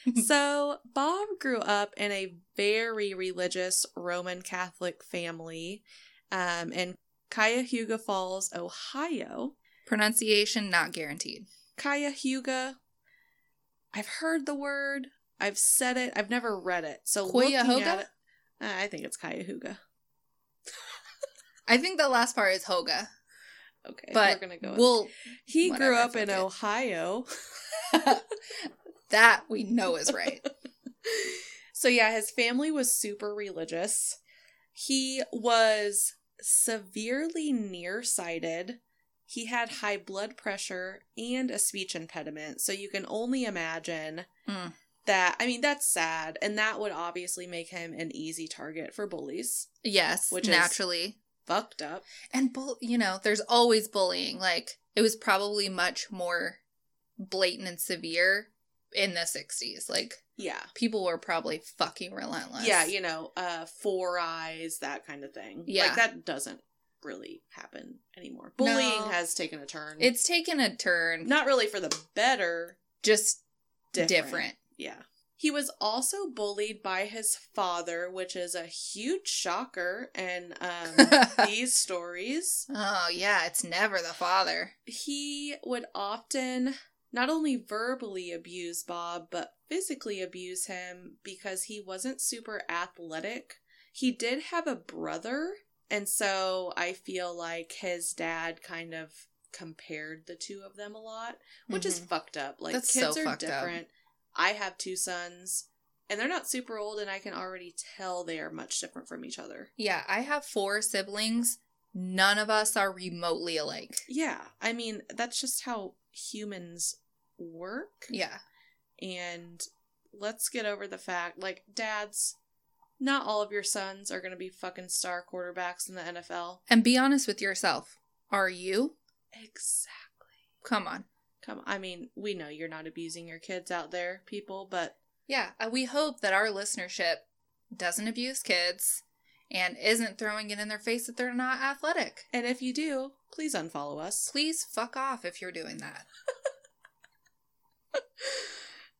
(laughs) so, Bob grew up in a very religious Roman Catholic family um, in Cuyahoga Falls, Ohio. Pronunciation not guaranteed. Cuyahoga. I've heard the word. I've said it. I've never read it. So looking at Cuyahoga? it, uh, I think it's Cuyahoga. I think the last part is Hoga, Okay, but we're gonna go. with- we'll he grew up in. Ohio. (laughs) that we know is right. (laughs) so yeah, his family was super religious. He was severely nearsighted. He had high blood pressure and a speech impediment. So you can only imagine Mm. that. I mean, that's sad. And that would obviously make him an easy target for bullies. Yes, Which is- naturally. Fucked up. and bull you know there's always bullying like it was probably much more blatant and severe in the 60s like Yeah. people were probably fucking relentless Yeah, you know, uh four eyes, that kind of thing. Yeah. Like that doesn't really happen anymore. Bullying No. has taken a turn. it's taken a turn not really for the better, just different. different, Yeah. He was also bullied by his father, which is a huge shocker in um, (laughs) these stories. oh yeah it's never the father He would often not only verbally abuse Bob, but physically abuse him because he wasn't super athletic. He did have a brother, and so I feel like his dad kind of compared the two of them a lot, which is Mhm. fucked up. Like That's kids so are fucked up. different. I have two sons, and they're not super old, and I can already tell they are much different from each other. yeah i have four siblings none of us are remotely alike Yeah, I mean that's just how humans work. yeah And let's get over the fact, like dads, not all of your sons are going to be fucking star quarterbacks in the NFL. and be honest with yourself are you Exactly. come on Come, on. I mean, we know you're not abusing your kids out there, people, but Yeah, uh, we hope that our listenership doesn't abuse kids and isn't throwing it in their face that they're not athletic. and if you do, please unfollow us. Please fuck off if you're doing that. (laughs)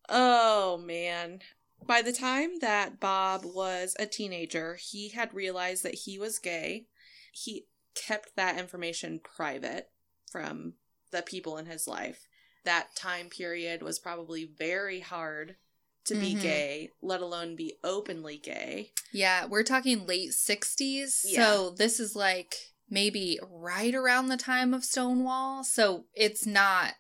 Oh man. By the time that Bob was a teenager, he had realized that he was gay. He kept that information private from the people in his life. That time period was probably very hard to be Mhm. gay, let alone be openly gay. Yeah, we're talking late 60s. Yeah. So this is like maybe right around the time of Stonewall. So it's not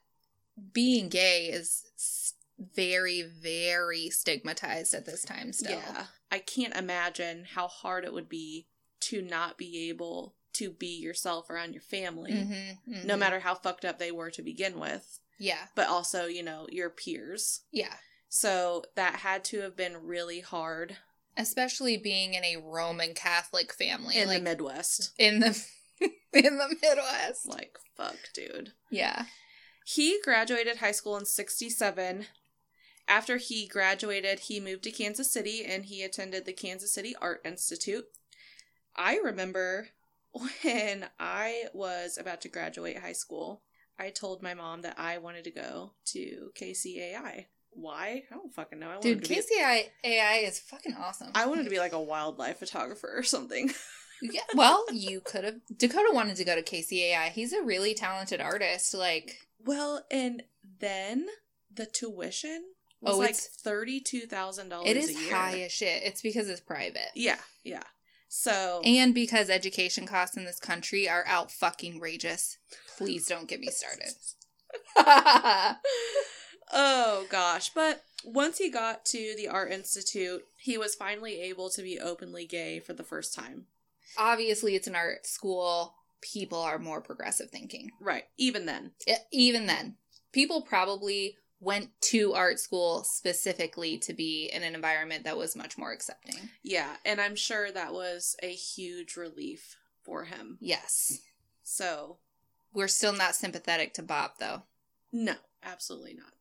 being gay is very very stigmatized at this time still. Yeah. I can't imagine how hard it would be to not be able to be yourself around your family, Mhm, mhm. no matter how fucked up they were to begin with, Yeah. but also, you know, your peers. Yeah. So that had to have been really hard Especially being in a Roman Catholic family in like the Midwest. in the (laughs) in the Midwest. Like, fuck, dude. Yeah. He graduated high school in 67. After he graduated, he moved to Kansas City and he attended the Kansas City Art Institute. I remember when I was about to graduate high school, I told my mom that I wanted to go to KCAI. Why? I don't fucking know. I wanted Dude, to be is fucking awesome. I wanted to be like a wildlife photographer or something. (laughs) Yeah, well, you could have. Dakota wanted to go to KCAI. He's a really talented artist. Like, Well, and then the tuition was Oh, like thirty-two thousand dollars It is a year. high as shit. It's because it's private. Yeah, yeah. So And because education costs in this country are out fucking rageous. Please don't get me started. (laughs) oh gosh, but once he got to the art institute, he was finally able to be openly gay for the first time. Obviously, it's an art school. People are more progressive thinking. Right. Even then. Even then, people probably went to art school specifically to be in an environment that was much more accepting. Yeah, and I'm sure that was a huge relief for him. Yes. So, We're still not sympathetic to Bob, though. no, absolutely not.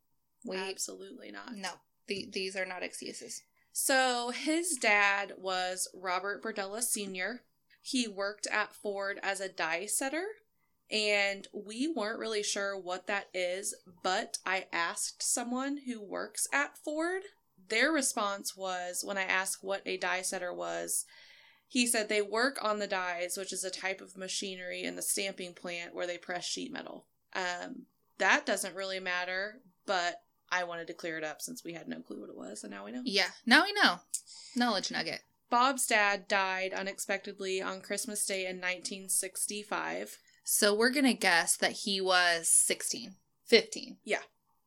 We absolutely not. no, the, these are not excuses. So his dad was Robert Berdella Sr. He worked at Ford as a die setter, and we weren't really sure what that is, but I asked someone who works at Ford. Their response was when I asked what a die setter was, he said they work on the dies, which is a type of machinery in the stamping plant where they press sheet metal. Um, that doesn't really matter, but I wanted to clear it up since we had no clue what it was, and now we know. Yeah, now we know. Knowledge nugget. Bob's dad died unexpectedly on Christmas Day in 1965. So we're going to guess that he was 16, 15. Yeah.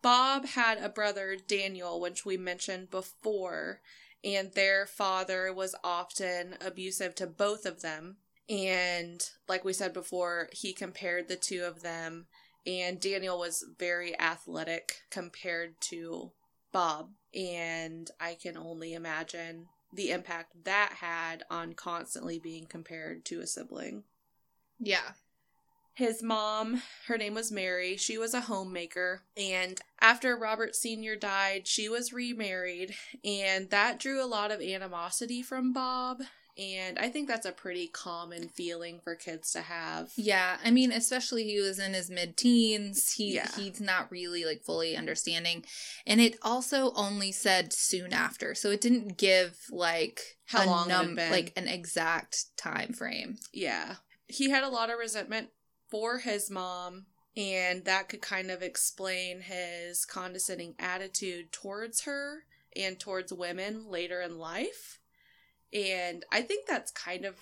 Bob had a brother, Daniel, which we mentioned before, and their father was often abusive to both of them. And like we said before, he compared the two of them, and Daniel was very athletic compared to Bob. And I can only imagine the impact that had on constantly being compared to a sibling. Yeah. His mom, her name was Mary, she was a homemaker. And after Robert Sr. died, she was remarried. And that drew a lot of animosity from Bob. And I think that's a pretty common feeling for kids to have. Yeah, I mean, especially he was in his mid-teens. He Yeah. he's not really like fully understanding, and it also only said soon after, so it didn't give like How long been. like an exact time frame. Yeah. He had a lot of resentment for his mom. And that could kind of explain his condescending attitude towards her and towards women later in life. And I think that's kind of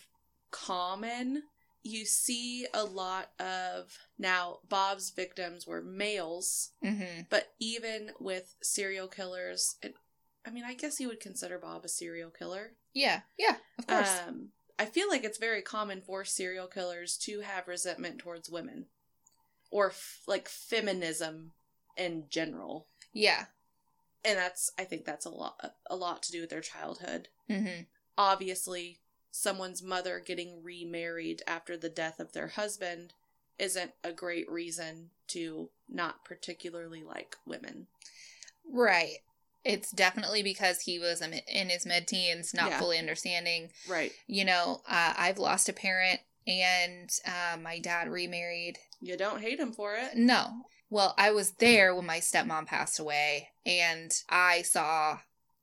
common. You see a lot of now, Bob's victims were males, Mm-hmm. but even with serial killers, it, I mean, I guess you would consider Bob a serial killer. Yeah, yeah, of course. Um, I feel like it's very common for serial killers to have resentment towards women or f- like feminism in general. yeah. And that's I think that's a lot a lot to do with their childhood. Mm-hmm. Obviously, someone's mother getting remarried after the death of their husband isn't a great reason to not particularly like women. Right. It's definitely because he was in his mid-teens, not Yeah. fully understanding. Right. You know, uh, I've lost a parent, and uh, my dad remarried You don't hate him for it. No. Well, I was there when my stepmom passed away, and I saw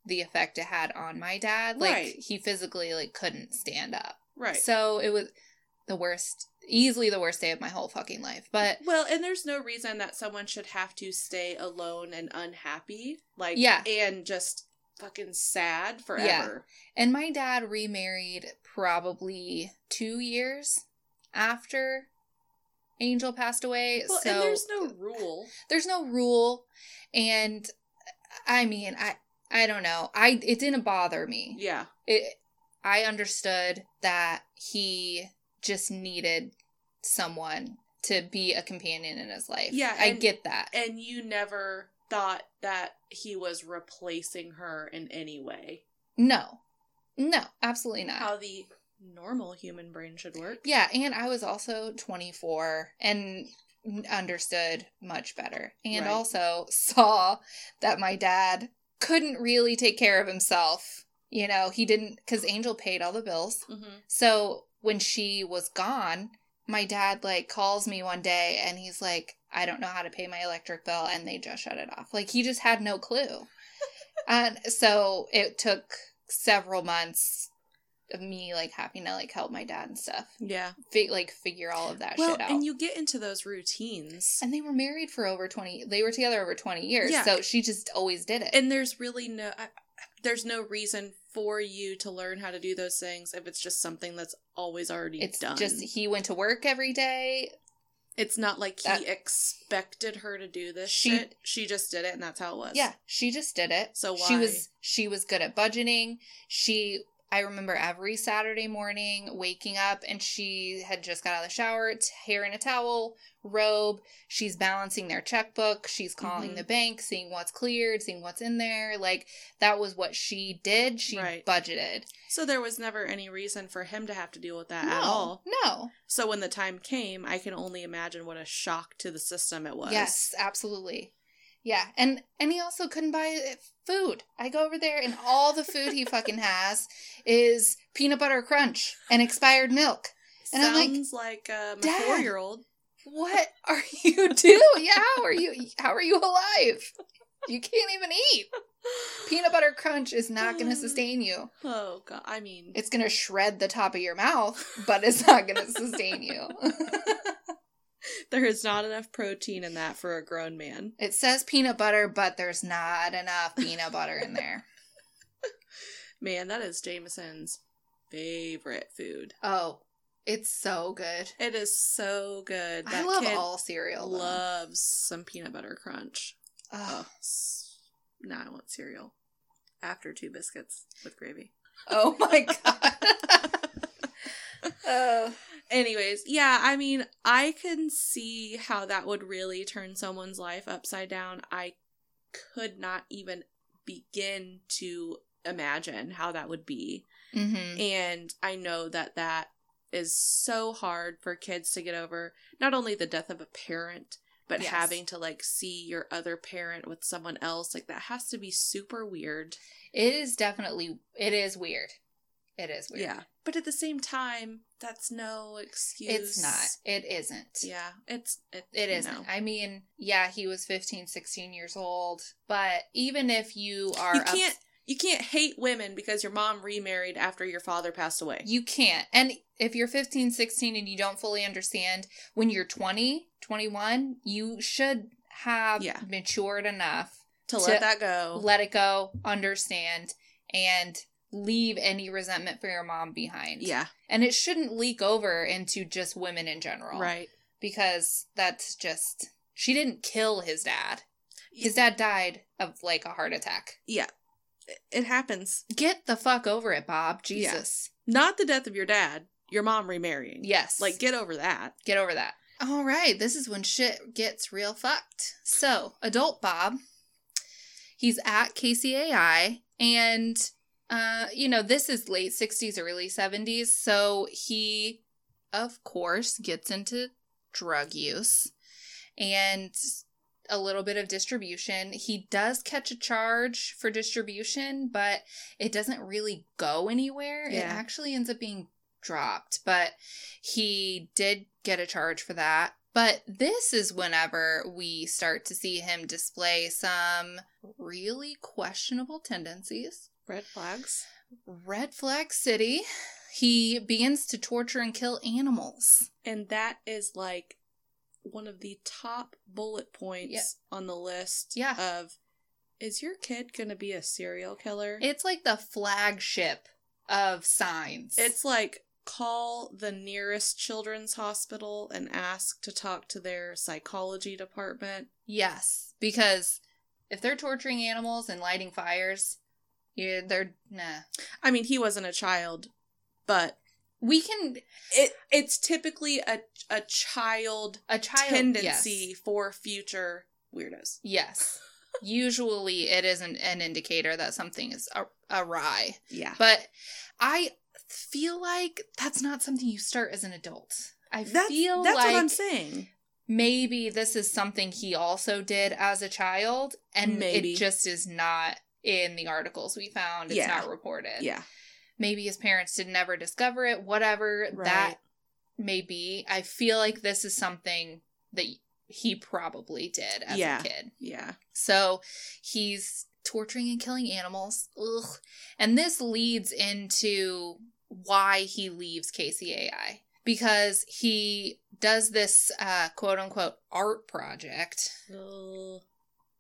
the effect it had on my dad. Like Right. he physically like couldn't stand up. Right. So it was the worst, easily the worst day of my whole fucking life. But Well, and there's no reason that someone should have to stay alone and unhappy. Like, Yeah. and just fucking sad forever. And my dad remarried probably two years after Angel passed away. Well, so and there's no rule. there's no rule. And I mean, I I don't know. I it didn't bother me. Yeah. It I understood that he just needed someone to be a companion in his life. Yeah, I and- get that. And you never thought that he was replacing her in any way. No. No, absolutely not. How the normal human brain should work. Yeah, and I was also 24 and understood much better. And Right. also saw that my dad couldn't really take care of himself. You know, he didn't, because Angel paid all the bills. Mm-hmm. So when she was gone, my dad like calls me one day and he's like, I don't know how to pay my electric bill. And they just shut it off. Like he just had no clue. (laughs) and so it took several months of me like having to like help my dad and stuff Yeah. fi- like figure all of that Well, shit out. and you get into those routines. and they were married for over 20 they were together over 20 years Yeah. so she just always did it and there's really no I, there's no reason for you to learn how to do those things if it's just something that's always already it's done. just he went to work every day it's not like that- he expected her to do this She- shit. She just did it and that's how it was. yeah she just did it So she was she was good at budgeting she i remember every saturday morning waking up and she had just got out of the shower t- hair in a towel robe she's balancing their checkbook she's calling Mhm. the bank seeing what's cleared seeing what's in there like that was what she did she Right. budgeted So there was never any reason for him to have to deal with that no at all. no So when the time came, I can only imagine what a shock to the system it was. Yes, absolutely. Yeah, and and he also couldn't buy uh, food. I go over there, and all the food he fucking has is peanut butter crunch and expired milk. And I'm like, Sounds like, uh, my four year old. What are you doing? Yeah, how are you? How are you alive? You can't even eat. Peanut butter crunch is not going to sustain you. Oh god, I mean, It's going to shred the top of your mouth, but it's not going (laughs) to sustain you. (laughs) (laughs) there is not enough protein in that for a grown man. it says peanut butter, but there's not enough peanut butter in there. (laughs) Man, that is Jameson's favorite food. Oh, it's so good. It is so good. I love all cereal. though. loves some peanut butter crunch. Ugh. Oh, now I want cereal after two biscuits with gravy. Oh my (laughs) god. Uh, (laughs) Anyways, yeah, I mean, I can see how that would really turn someone's life upside down. I could not even begin to imagine how that would be. mhm. And I know that that is so hard for kids to get over not only the death of a parent, but Yes. having to like see your other parent with someone else. Like that has to be super weird. It is definitely. It is weird. It is weird. Yeah. But at the same time, that's no excuse. It's not. It isn't. Yeah, it's it, It isn't. I mean, yeah, he was 15, 16 years old, but even if you are You can't you can't hate women because your mom remarried after your father passed away. You can't. And if you're 15, 16 and you don't fully understand, when you're 20, 21, you should have Yeah. matured enough to to let that go. let it go, understand, and leave any resentment for your mom behind. yeah, And it shouldn't leak over into just women in general. right. Because that's just. She didn't kill his dad. His dad died of like a heart attack. Yeah. It- happens. Get the fuck over it, Bob. Jesus. Not the death of your dad, your mom remarrying. Yes. Like get over that. Get over that. All right, this is when shit gets real fucked. So, adult Bob, he's at KCAI, and uh, you know this is late '60s, early '70s, so he, of course, gets into drug use and a little bit of distribution. He does catch a charge for distribution, but it doesn't really go anywhere. It actually ends up being dropped, but he did get a charge for that. But this is whenever we start to see him display some really questionable tendencies. Red flags. Red Flag City, he begins to torture and kill animals. And that is like one of the top bullet points Yeah. on the list Yeah. of is your kid going to be a serial killer? It's like the flagship of signs. It's like call the nearest children's hospital and ask to talk to their psychology department. yes, because if they're torturing animals and lighting fires, yeah, they're nah. I mean, he wasn't a child, but We can it it's typically a a child a child tendency Yes. for future weirdos. yes. (laughs) Usually, it isn't an indicator that something is a- awry. Yeah. But I feel like that's not something you start as an adult. I That's, feel that's like what I'm saying. maybe this is something he also did as a child, and Maybe. it just is not in the articles we found. It's Yeah. not reported. Yeah. Maybe his parents did never discover it. Whatever Right. that may be, I feel like this is something that he probably did as Yeah. a kid. Yeah. So he's torturing and killing animals. Ugh. And this leads into why he leaves KCAI. Because he does this uh, quote unquote art project.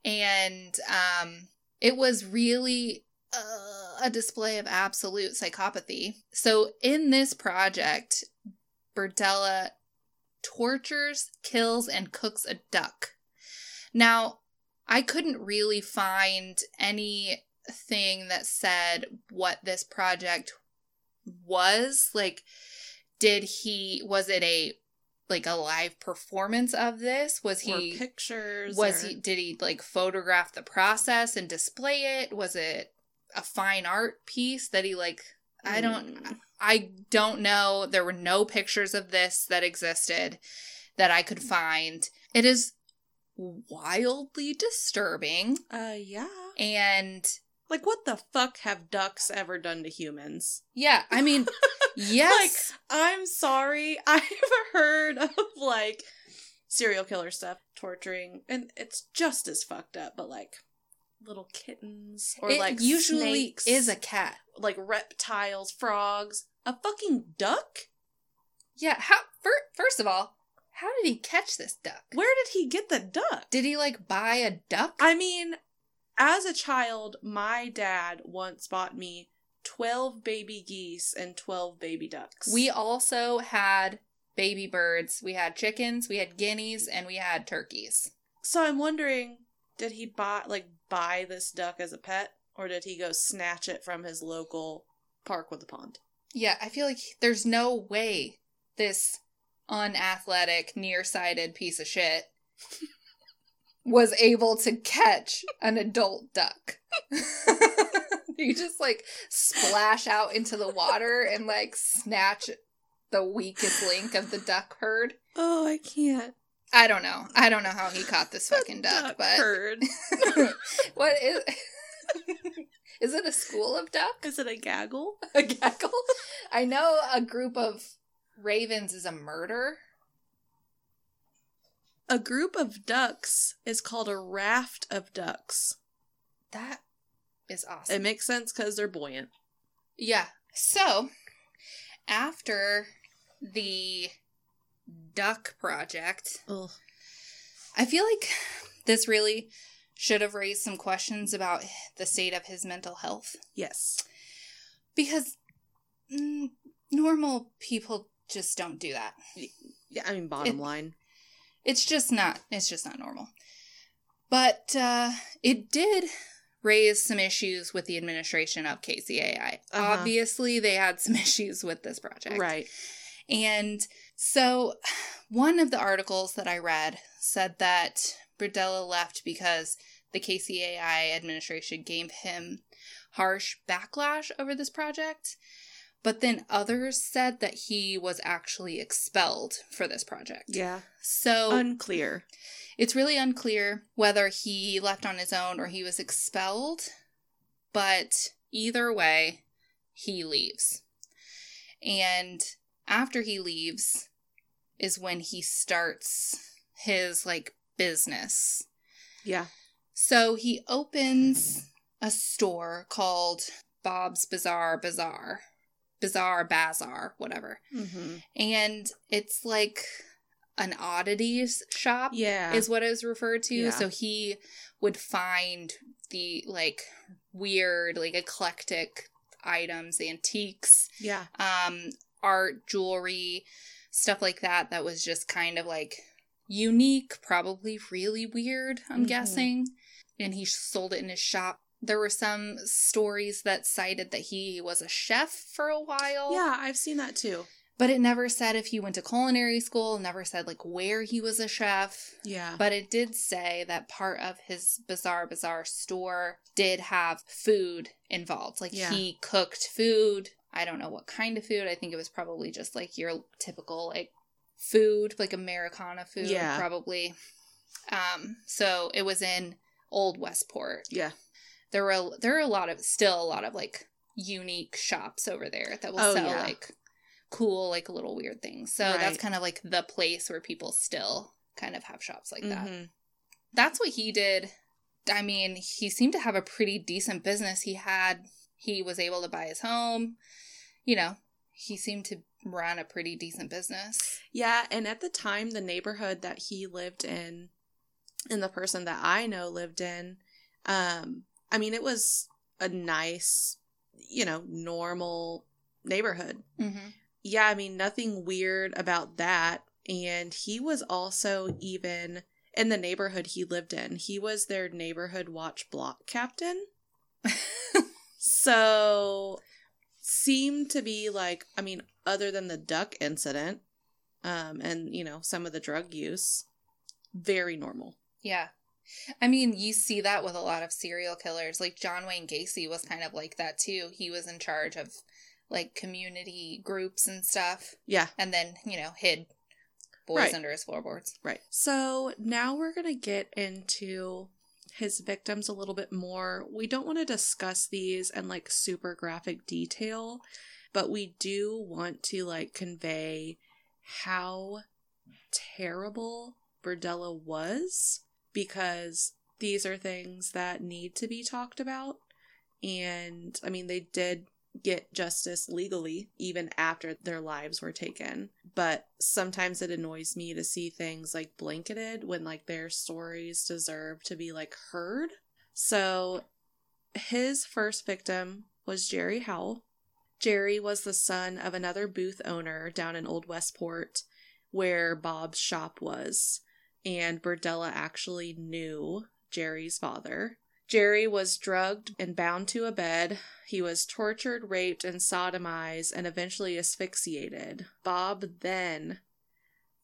And um, it was really uh, a display of absolute psychopathy. So in this project, Berdella tortures, kills, and cooks a duck. Now, I couldn't really find anything that said what this project was. Like, did he, was it a, like a live performance of this? Was or he, pictures. was or- he, did he like photograph the process and display it? Was it a fine art piece that he like, I don't, Mm. I don't know. There were no pictures of this that existed that I could find. It is wildly disturbing Uh, yeah. and Like, what the fuck have ducks ever done to humans? yeah, I mean, (laughs) yes. Like, I'm sorry. (laughs) I've heard of like serial killer stuff, torturing, and it's just as fucked up, but like little kittens or it like usually snakes, is a cat. like reptiles, frogs, a fucking duck. Yeah, how fir- first of all, how did he catch this duck? Where did he get the duck? Did he like buy a duck? I mean, as a child, my dad once bought me 12 baby geese and 12 baby ducks. We also had baby birds. We had chickens, we had guineas, and we had turkeys. So I'm wondering, did he buy like buy this duck as a pet or did he go snatch it from his local park with a pond? Yeah, I feel like there's no way this unathletic, nearsighted piece of shit was able to catch an adult duck. (laughs) you just like splash out into the water and like snatch the weakest link of the duck herd. Oh, I can't. I don't know. I don't know how he caught this fucking duck, but herd. (laughs) what is (laughs) is it a school of duck? Is it a gaggle? A gaggle? I know a group of ravens is a murder. A group of ducks is called a raft of ducks. That is awesome. It makes sense because they're buoyant. yeah. So, after the duck project, Ugh. I feel like this really should have raised some questions about the state of his mental health Yes. because mm, normal people just don't do that. Yeah, I mean, bottom It- line. It's just not. It's just not normal. But uh, it did raise some issues with the administration of KCAI. Uh-huh. Obviously, they had some (laughs) issues with this project. Right. And so, one of the articles that I read said that Berdella left because the KCAI administration gave him harsh backlash over this project. But then others said that he was actually expelled for this project. Yeah. So Unclear. it's really unclear whether he left on his own or he was expelled, but either way, he leaves. And after he leaves is when he starts his like business. Yeah. So he opens a store called Bob's Bazaar Bazaar. Bazaar Bazaar, whatever. Mm-hmm. And it's like an oddities shop Yeah. is what it was referred to. Yeah. So he would find the like weird, like eclectic items, antiques, Yeah. um, art, jewelry, stuff like that. That was just kind of like unique, probably really weird. I'm Mhm. guessing, and he sold it in his shop. There were some stories that cited that he was a chef for a while. Yeah, I've seen that too. But it never said if he went to culinary school, never said like where he was a chef. Yeah. But it did say that part of his Bizarre Bizarre store did have food involved. Like Yeah. he cooked food. I don't know what kind of food. I think it was probably just like your typical like food, like Americana food, Yeah. probably. Um, so it was in Old Westport. yeah. There were there are a lot of still a lot of like unique shops over there that will Oh, sell yeah. like cool like little weird things. So Right. that's kind of like the place where people still kind of have shops like that. Mhm. That's what he did. I mean, he seemed to have a pretty decent business. He had he was able to buy his home. You know, he seemed to run a pretty decent business. Yeah, and at the time, the neighborhood that he lived in, and the person that I know lived in, um, I mean, it was a nice, you know, normal neighborhood. Mm-hmm. Yeah, I mean, nothing weird about that. And he was also even in the neighborhood he lived in, he was their neighborhood watch block captain. (laughs) So, seemed to be like, I mean, other than the duck incident, um, and you know, some of the drug use, very normal. Yeah. I mean, you see that with a lot of serial killers. Like John Wayne Gacy was kind of like that too. He was in charge of like community groups and stuff Yeah, and then, you know, hid boys Right. under his floorboards. right. So now we're gonna get into his victims a little bit more. We don't want to discuss these in like super graphic detail, but we do want to like convey how terrible Berdella was because these are things that need to be talked about. And I mean, they did get justice legally even after their lives were taken. But sometimes it annoys me to see things like blanketed when like their stories deserve to be like heard. So his first victim was Jerry Howell. Jerry was the son of another booth owner down in Old Westport where Bob's shop was, and Berdella actually knew Jerry's father. Jerry was drugged and bound to a bed. He was tortured, raped, and sodomized, and eventually asphyxiated. Bob then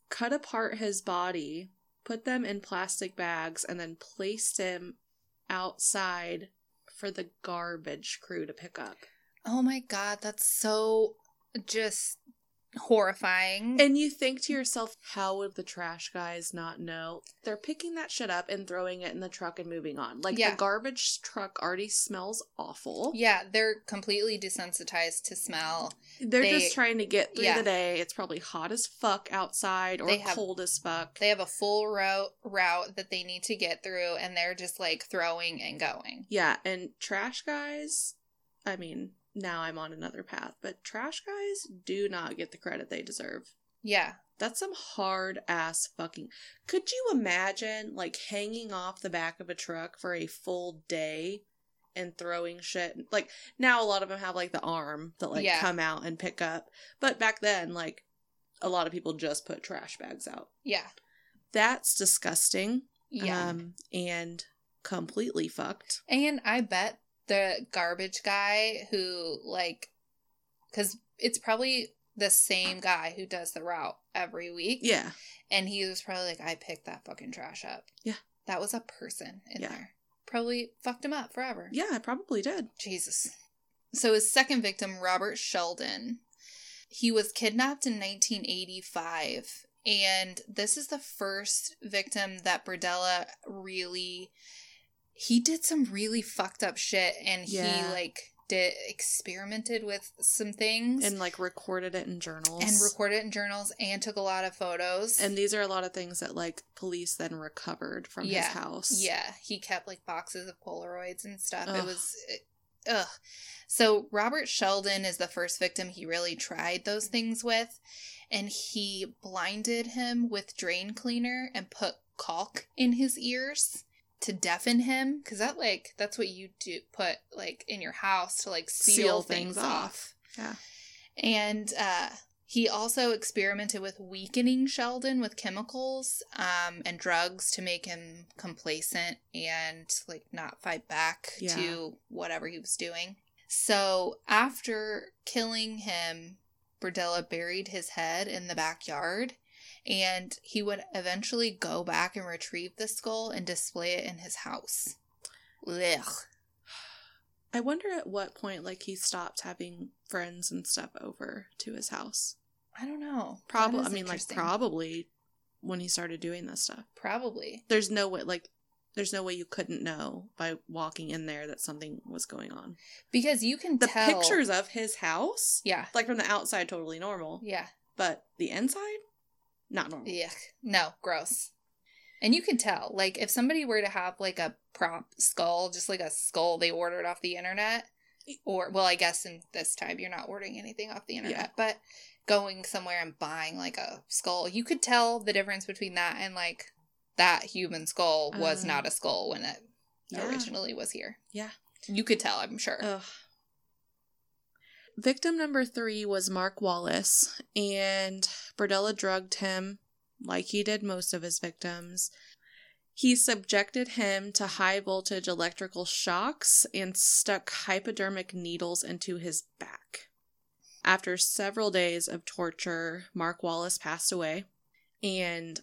cut apart his body, put them in plastic bags, and then placed him outside for the garbage crew to pick up. Oh my god, that's so just horrifying. And you think to yourself, how would the trash guys not know? They're picking that shit up and throwing it in the truck and moving on. Like Yeah. the garbage truck already smells awful. yeah, they're completely desensitized to smell. They're They- just trying to get through yeah. the day. It's probably hot as fuck outside or have- cold as fuck. They have a full route route that they need to get through and they're just like throwing and going. yeah, and trash guys, I mean, now I'm on another path, but trash guys do not get the credit they deserve. Yeah. That's some hard ass fucking. Could you imagine like hanging off the back of a truck for a full day and throwing shit? Like now, a lot of them have like the arm that like Yeah. come out and pick up, but back then, like a lot of people just put trash bags out. Yeah. That's disgusting. Yeah. Um, and completely fucked. And I bet the garbage guy who, like, because it's probably the same guy who does the route every week. Yeah. And he was probably like, I picked that fucking trash up. Yeah. That was a person in Yeah. there. Probably fucked him up forever. Yeah, I probably did. Jesus. So his second victim, Robert Sheldon, he was kidnapped in 1985. And this is the first victim that Berdella really he did some really fucked up shit and Yeah. he like did experimented with some things And like recorded it in journals. and recorded it in journals and took a lot of photos. And these are a lot of things that like police then recovered from Yeah. his house. Yeah, he kept like boxes of Polaroids and stuff. It Ugh. was, eh, ugh. So Robert Sheldon is the first victim he really tried those things with, and he blinded him with drain cleaner and put caulk in his ears. To deafen him because that like that's what you do put like in your house to like seal, things, off. Yeah. And uh, he also experimented with weakening Sheldon with chemicals um, and drugs to make him complacent and like not fight back Yeah. to whatever he was doing. So after killing him, Berdella buried his head in the backyard and he would eventually go back and retrieve the skull and display it in his house. Ugh. I wonder at what point like he stopped having friends and stuff over to his house. I don't know. Probably I mean like probably when he started doing this stuff. Probably. There's no way like there's no way you couldn't know by walking in there that something was going on. Because you can The tell. pictures of his house, Yeah. like from the outside totally normal, Yeah. but the inside not normal. Yuck. No, gross. And you can tell, like, if somebody were to have like a prop skull, just like a skull they ordered off the internet, or well, I guess in this time you're not ordering anything off the internet, Yeah. but going somewhere and buying like a skull, you could tell the difference between that and like that human skull was Uh, not a skull when it Yeah. originally was here. Yeah. You could tell, I'm sure. Ugh. Victim number three was Mark Wallace, and Berdella drugged him like he did most of his victims. He subjected him to high voltage electrical shocks and stuck hypodermic needles into his back. After several days of torture, Mark Wallace passed away. And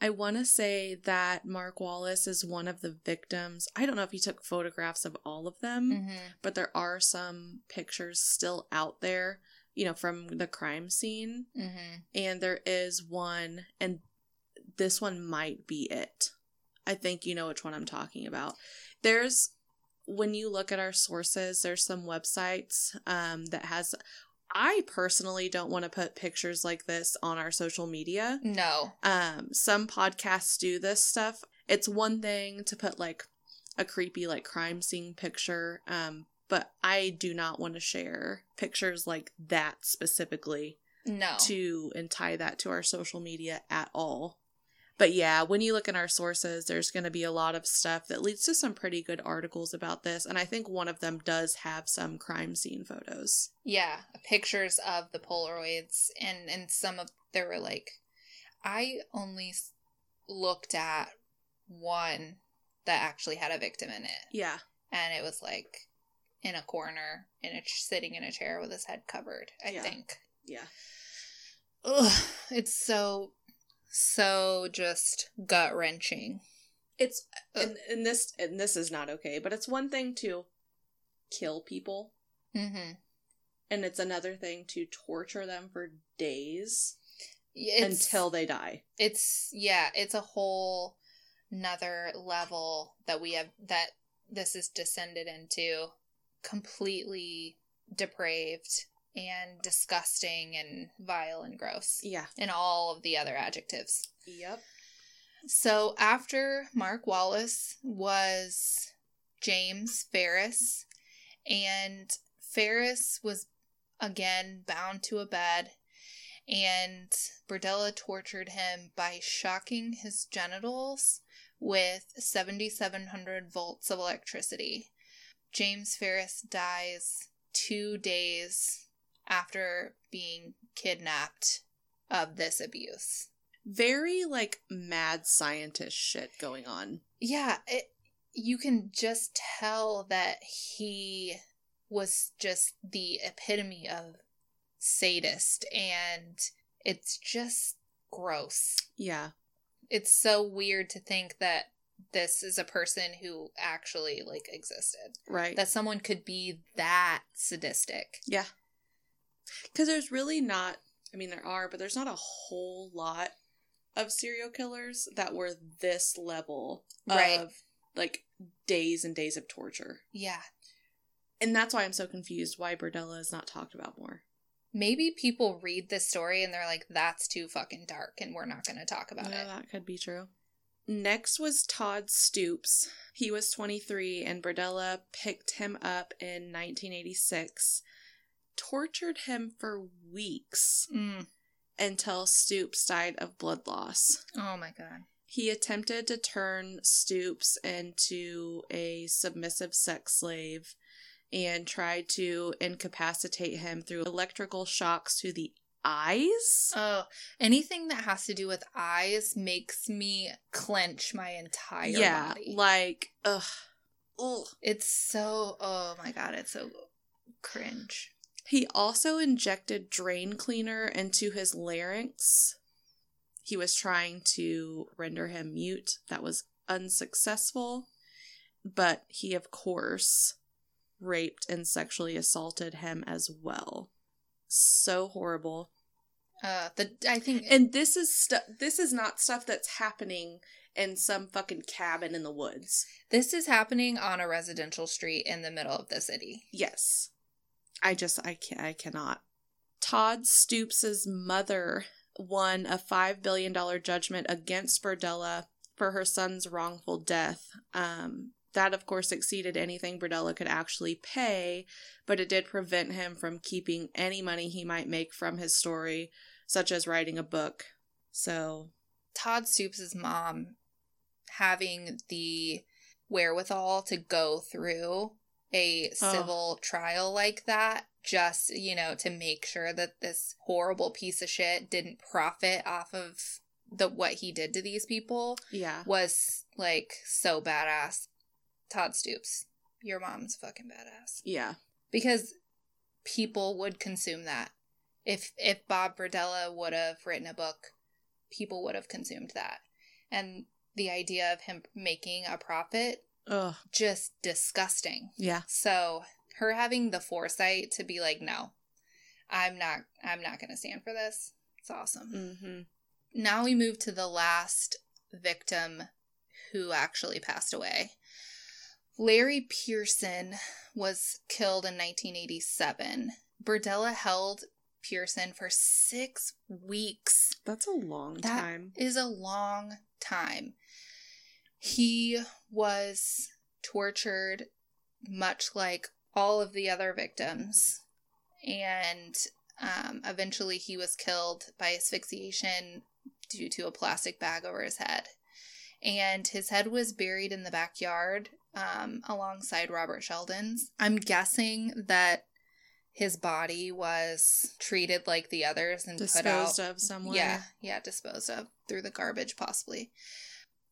I want to say that Mark Wallace is one of the victims. I don't know if he took photographs of all of them Mhm. but there are some pictures still out there, you know, from the crime scene. Mhm. And there is one, and this one might be it. I think you know which one I'm talking about. There's, when you look at our sources, there's some websites um, that has. I personally don't want to put pictures like this on our social media. No. Um, some podcasts do this stuff. It's one thing to put like a creepy like crime scene picture, um, but I do not want to share pictures like that specifically No. to and tie that to our social media at all. But yeah, when you look in our sources, there's going to be a lot of stuff that leads to some pretty good articles about this, and I think one of them does have some crime scene photos. Yeah, pictures of the Polaroids, and and some of there were like, I only looked at one that actually had a victim in it, Yeah, and it was like in a corner, in a sitting in a chair with his head covered. I Yeah. think. yeah. Ugh, it's so so just gut wrenching. It's and, and this and this is not okay, but it's one thing to kill people Mm-hmm. and it's another thing to torture them for days It's, until they die. it's yeah it's a whole another level that we have that this is descended into completely depraved and disgusting and vile and gross Yeah. and all of the other adjectives Yep. so after mark wallace was james ferris and ferris was again bound to a bed and Berdella tortured him by shocking his genitals with 7700 volts of electricity. James Ferris dies 2 days after being kidnapped of this abuse. Very like mad scientist shit going on. Yeah, it, you can just tell that he was just the epitome of sadist and it's just gross. Yeah. It's so weird to think that this is a person who actually like existed. Right. That someone could be that sadistic. yeah. Because there's really not, I mean, there are, but there's not a whole lot of serial killers that were this level Right. of like days and days of torture. Yeah. And that's why I'm so confused why Berdella is not talked about more. Maybe people read this story and they're like, that's too fucking dark and we're not going to talk about yeah, it. that could be true. Next was Todd Stoops. He was 23, and Berdella picked him up in 1986, tortured him for weeks Mm. until Stoops died of blood loss. Oh my god. He attempted to turn Stoops into a submissive sex slave and tried to incapacitate him through electrical shocks to the eyes. Oh, anything that has to do with eyes makes me clench my entire yeah, body. like ugh, ugh. It's so, oh my god, it's so cringe. He also injected drain cleaner into his larynx. He was trying to render him mute. That was unsuccessful. But he, of course, raped and sexually assaulted him as well. So horrible. Uh, the I think And this is stuff this is not stuff that's happening in some fucking cabin in the woods. this is happening on a residential street in the middle of the city. Yes. I just I can I cannot. Todd Stoops's mother won a five billion dollar judgment against Berdella for her son's wrongful death. Um, that of course exceeded anything Berdella could actually pay, but it did prevent him from keeping any money he might make from his story, such as writing a book. So Todd Stoops's mom having the wherewithal to go through a Oh. civil trial like that just you know to make sure that this horrible piece of shit didn't profit off of the what he did to these people yeah. was like so badass todd stoops your mom's fucking badass Yeah. because people would consume that if if bob berdella would have written a book people would have consumed that and the idea of him making a profit Ugh. just disgusting Yeah. so her having the foresight to be like no i'm not i'm not gonna stand for this it's awesome Mm-hmm. now we move to the last victim who actually passed away. Larry Pearson was killed in 1987. Berdella held Pearson for six weeks. That's a long That time. is a long time. He was tortured much like all of the other victims. And um, eventually he was killed by asphyxiation due to a plastic bag over his head. And his head was buried in the backyard um, alongside Robert Sheldon's. I'm guessing that his body was treated like the others and put out Disposed of somewhere. yeah, yeah, disposed of through the garbage, possibly.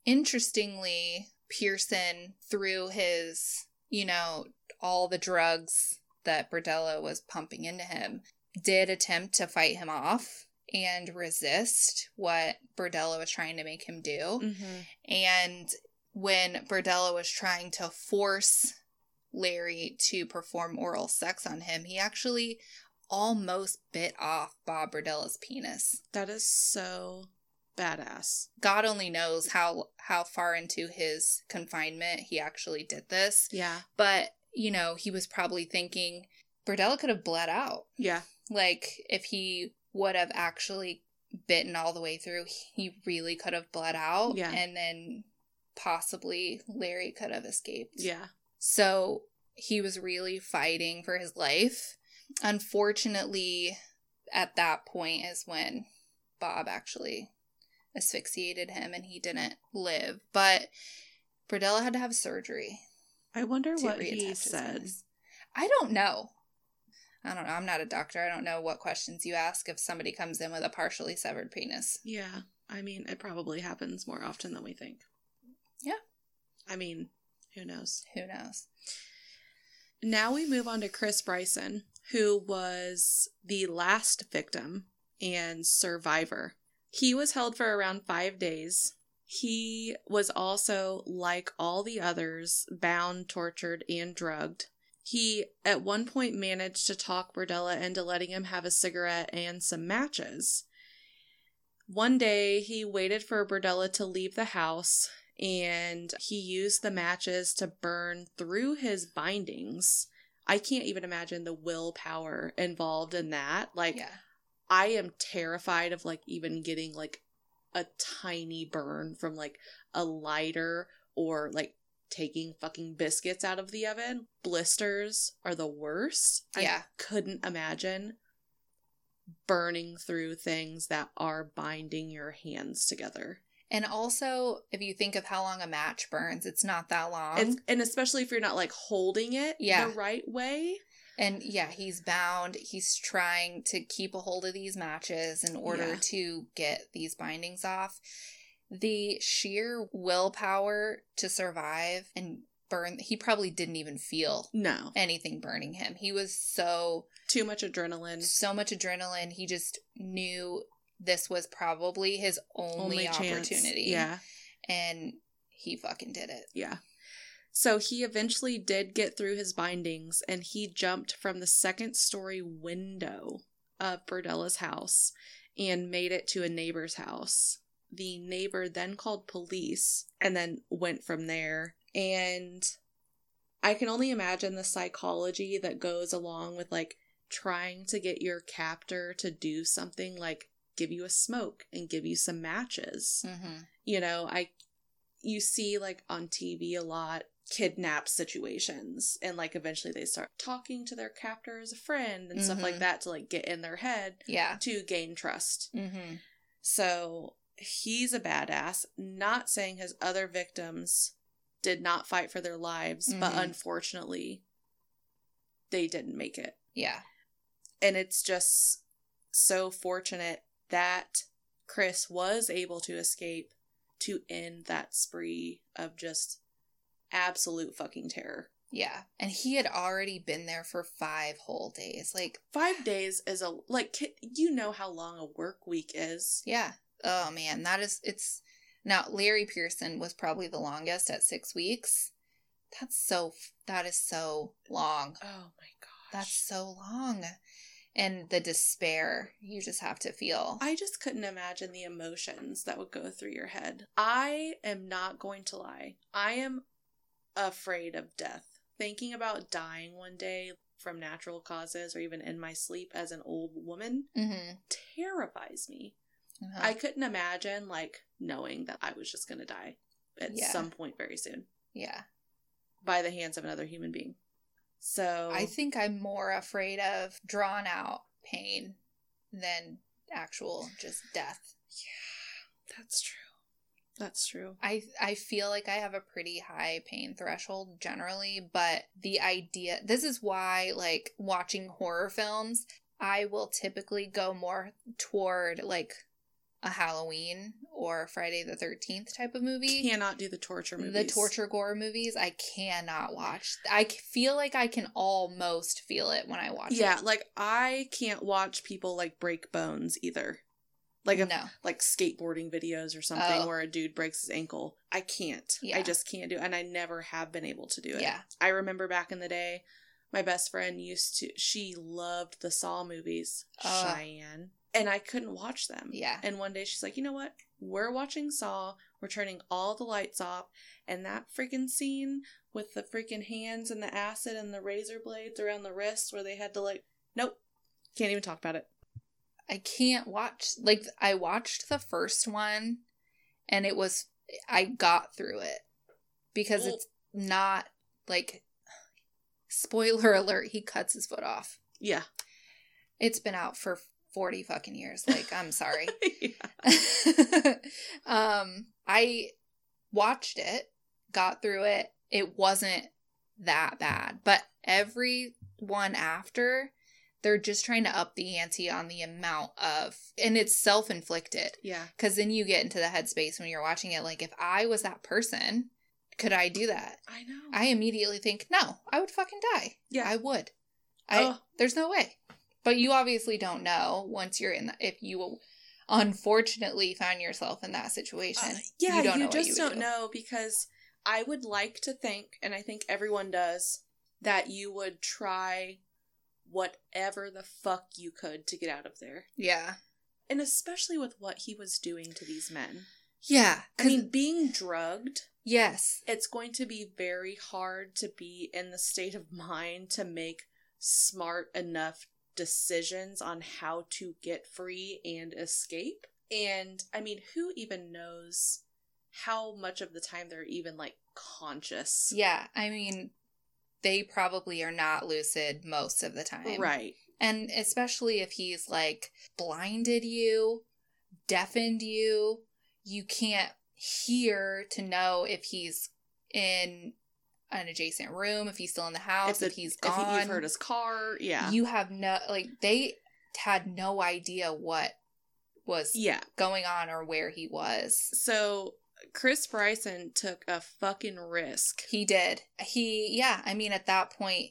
Interestingly, Pearson, through his, you know, all the drugs that Berdella was pumping into him, did attempt to fight him off and resist what Berdella was trying to make him do. Mm-hmm. And when Berdella was trying to force Larry to perform oral sex on him, he actually almost bit off Bob Berdella's penis. That is so badass. God only knows how how far into his confinement he actually did this, Yeah. but you know, he was probably thinking Berdella could have bled out. Yeah. Like if he would have actually bitten all the way through, he really could have bled out Yeah. and then possibly Larry could have escaped. Yeah. So he was really fighting for his life. Unfortunately, at that point is when Bob actually asphyxiated him and he didn't live. But Berdella had to have surgery I wonder what he said. I don't know. I don't know. I'm not a doctor. I don't know what questions you ask if somebody comes in with a partially severed penis. Yeah. I mean, it probably happens more often than we think. Yeah. I mean, who knows? Who knows? Now we move on to Chris Bryson, who was the last victim and survivor. He was held for around five days. He was also, like all the others, bound, tortured, and drugged. He at one point managed to talk Berdella into letting him have a cigarette and some matches. One day, he waited for Berdella to leave the house and he used the matches to burn through his bindings. I can't even imagine the willpower involved in that. Like, yeah. I am terrified of like even getting like a tiny burn from like a lighter or like taking fucking biscuits out of the oven. Blisters are the worst. Yeah. I couldn't imagine burning through things that are binding your hands together. And also, if you think of how long a match burns, it's not that long. It's, and especially if you're not like holding it Yeah. the right way. And yeah, he's bound. He's trying to keep a hold of these matches in order Yeah. to get these bindings off. The sheer willpower to survive and burn, he probably didn't even feel No. anything burning him. He was so, Too much adrenaline. so much adrenaline. He just knew this was probably his only, chance. opportunity. Yeah. And he fucking did it. Yeah. So he eventually did get through his bindings and he jumped from the second story window of Berdella's house and made it to a neighbor's house. The neighbor then called police and then went from there. And I can only imagine the psychology that goes along with like trying to get your captor to do something like give you a smoke and give you some matches Mm-hmm. you know i you see like on tv a lot kidnap situations and like eventually they start talking to their captor as a friend and stuff like Mhm. that to like get in their head Yeah. to gain trust Mm-hmm. so he's a badass not saying his other victims did not fight for their lives but Mhm. unfortunately they didn't make it Yeah. and it's just so fortunate that Chris was able to escape to end that spree of just absolute fucking terror. Yeah. And he had already been there for five whole days. Like, Five (sighs) days is a like you know how long a work week is. yeah. Oh man, that is it's now Larry Pearson was probably the longest at six weeks. That's so that is so long. Oh my gosh, That's so long. And the despair you just have to feel. I just couldn't imagine the emotions that would go through your head. I am not going to lie. I am afraid of death. Thinking about dying one day from natural causes or even in my sleep as an old woman mm-hmm. terrifies me. Uh-huh. I couldn't imagine like knowing that I was just going to die at Yeah. some point very soon yeah. by the hands of another human being. So I think I'm more afraid of drawn out pain than actual just death. Yeah, that's true. That's true. I I feel like I have a pretty high pain threshold generally, but the idea this is why like watching horror films, I will typically go more toward like a Halloween or Friday the 13th type of movie. Cannot do the torture movies. The torture gore movies, I cannot watch. I feel like I can almost feel it when I watch Yeah, it. like I can't watch people like break bones either. Like if, no. like skateboarding videos or something Oh. where a dude breaks his ankle. I can't. Yeah. I just can't do it. And I never have been able to do it. Yeah. I remember back in the day, my best friend used to, she loved the Saw movies, Oh. Cheyenne, and I couldn't watch them. Yeah. And one day she's like, you know what? We're watching Saw, we're turning all the lights off, and that freaking scene with the freaking hands and the acid and the razor blades around the wrist where they had to like, nope, can't even talk about it. I can't watch like I watched the first one and it was I got through it because it's not like spoiler alert he cuts his foot off. Yeah. It's been out for 40 fucking years. Like I'm sorry. (laughs) (laughs) um I watched it, got through it. It wasn't that bad, but every one after they're just trying to up the ante on the amount of and it's self-inflicted Yeah. because then you get into the headspace when you're watching it like if i was that person could i do that I know. i immediately think no i would fucking die yeah. i would i Oh. there's no way but you obviously don't know once you're in the, if you unfortunately find yourself in that situation Uh, yeah, you, don't know just you don't do. know because I would like to think, and I think everyone does, that you would try whatever the fuck you could to get out of there. yeah And especially with what he was doing to these men. yeah I mean, being drugged, yes it's going to be very hard to be in the state of mind to make smart enough decisions on how to get free and escape. And I mean, who even knows how much of the time they're even like conscious? yeah i mean they probably are not lucid most of the time Right. And especially if he's like blinded you, deafened you, you can't hear to know if he's in an adjacent room, if he's still in the house, if, the- he's If gone. he, you've heard his car, yeah, You have no like they had no idea what was yeah. going on or where he was. So Chris Bryson took a fucking risk. He did. He yeah, I mean at that point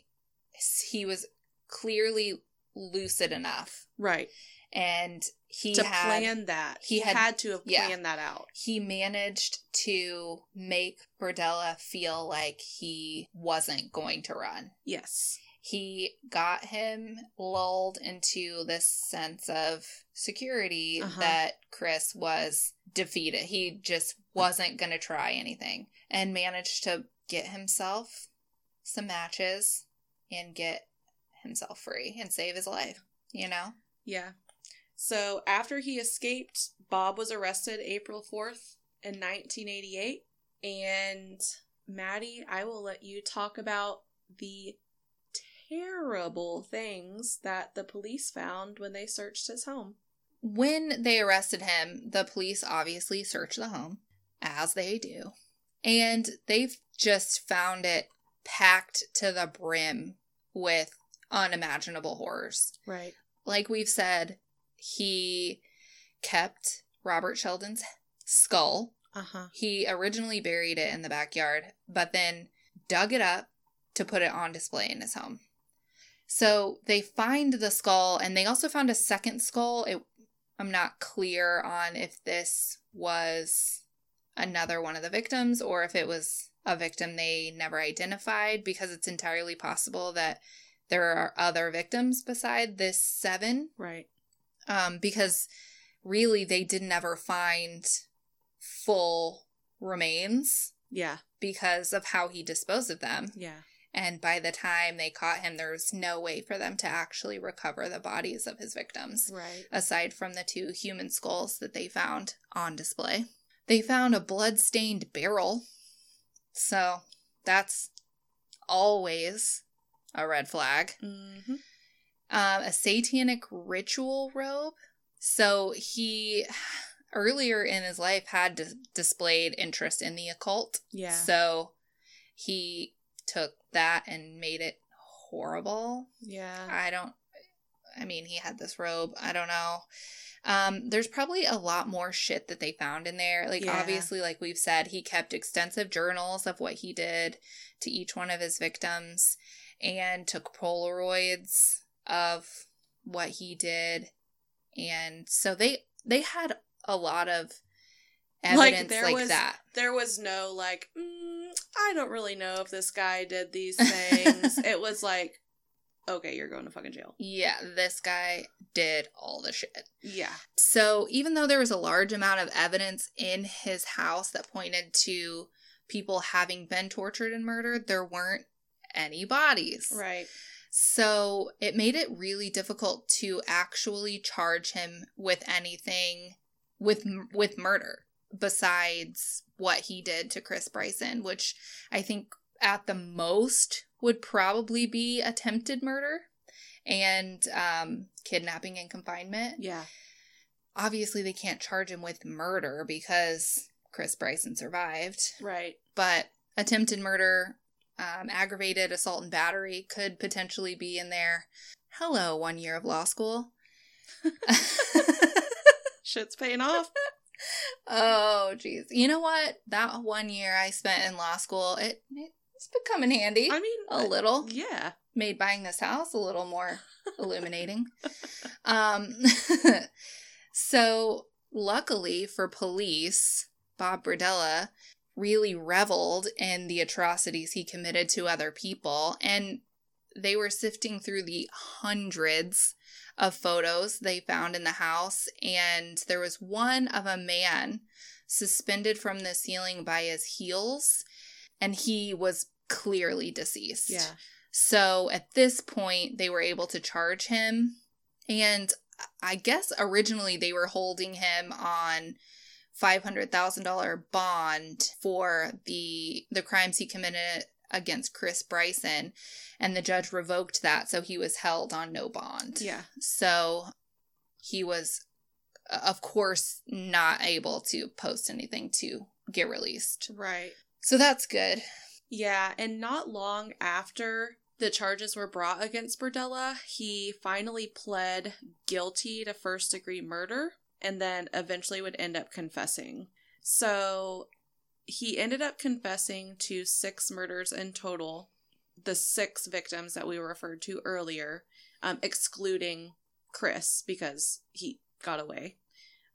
he was clearly lucid enough Right. and he to had plan that. he He had- had, to have yeah. planned that out. he managed to make Berdella feel like he wasn't going to run. Yes. He got him lulled into this sense of security Uh-huh. that Chris was defeated. He just wasn't going to try anything and managed to get himself some matches and get himself free and save his life, you know? Yeah. So after he escaped, Bob was arrested April 4th in 1988. And Maddie, I will let you talk about the terrible things that the police found when they searched his home. When they arrested him, the police obviously searched the home, as they do. And they've just found it packed to the brim with unimaginable horrors. Right. Like we've said, he kept Robert Sheldon's skull. Uh huh. He originally buried it in the backyard, but then dug it up to put it on display in his home. So they find the skull, and they also found a second skull. It, I'm not clear on if this was another one of the victims or if it was a victim they never identified, because it's entirely possible that there are other victims beside this seven Right. um, because really they did never find full remains Yeah. because of how he disposed of them. Yeah. And by the time they caught him, there was no way for them to actually recover the bodies of his victims, Right. aside from the two human skulls that they found on display. They found a blood-stained barrel. So that's always a red flag Mm-hmm. um, a satanic ritual robe. So he earlier in his life had dis- displayed interest in the occult. Yeah. So he took that and made it horrible. yeah. I don't. I mean, he had this robe. I don't know. Um, there's probably a lot more shit that they found in there. Like, Yeah. obviously, like we've said, he kept extensive journals of what he did to each one of his victims and took Polaroids of what he did. And so they they had a lot of Like, evidence there like, was- that. There was no like, mm, I don't really know if this guy did these things. (laughs) it was like, okay, you're going to fucking jail. Yeah, this guy did all the shit. Yeah. So, even though there was a large amount of evidence in his house that pointed to people having been tortured and murdered, there weren't any bodies. Right. So, it made it really difficult to actually charge him with anything with with murder besides what he did to Chris Bryson, which I think at the most would probably be attempted murder and um, kidnapping and confinement Yeah. obviously they can't charge him with murder because Chris Bryson survived, Right. but attempted murder, um, aggravated assault and battery could potentially be in there. Hello, one year of law school. (laughs) Shit's paying off. (laughs) oh, jeez. You know what? That one year I spent in law school, it, it's becoming handy I mean, a little. Yeah. made buying this house a little more (laughs) illuminating. Um, (laughs) so, luckily for police, Bob Berdella really reveled in the atrocities he committed to other people, and they were sifting through the hundreds of photos they found in the house, and there was one of a man suspended from the ceiling by his heels, and he was clearly deceased. Yeah. So at this point, they were able to charge him. And I guess originally they were holding him on $500,000 bond for the the crimes he committed against Chris Bryson and the judge revoked that so he was held on no bond. Yeah. So he was of course, not able to post anything to get released. Right. So that's good. Yeah, and not long after the charges were brought against Berdella, he finally pled guilty to first degree murder and then eventually would end up confessing. So he ended up confessing to six murders in total, the six victims that we referred to earlier, um, excluding Chris because he got away.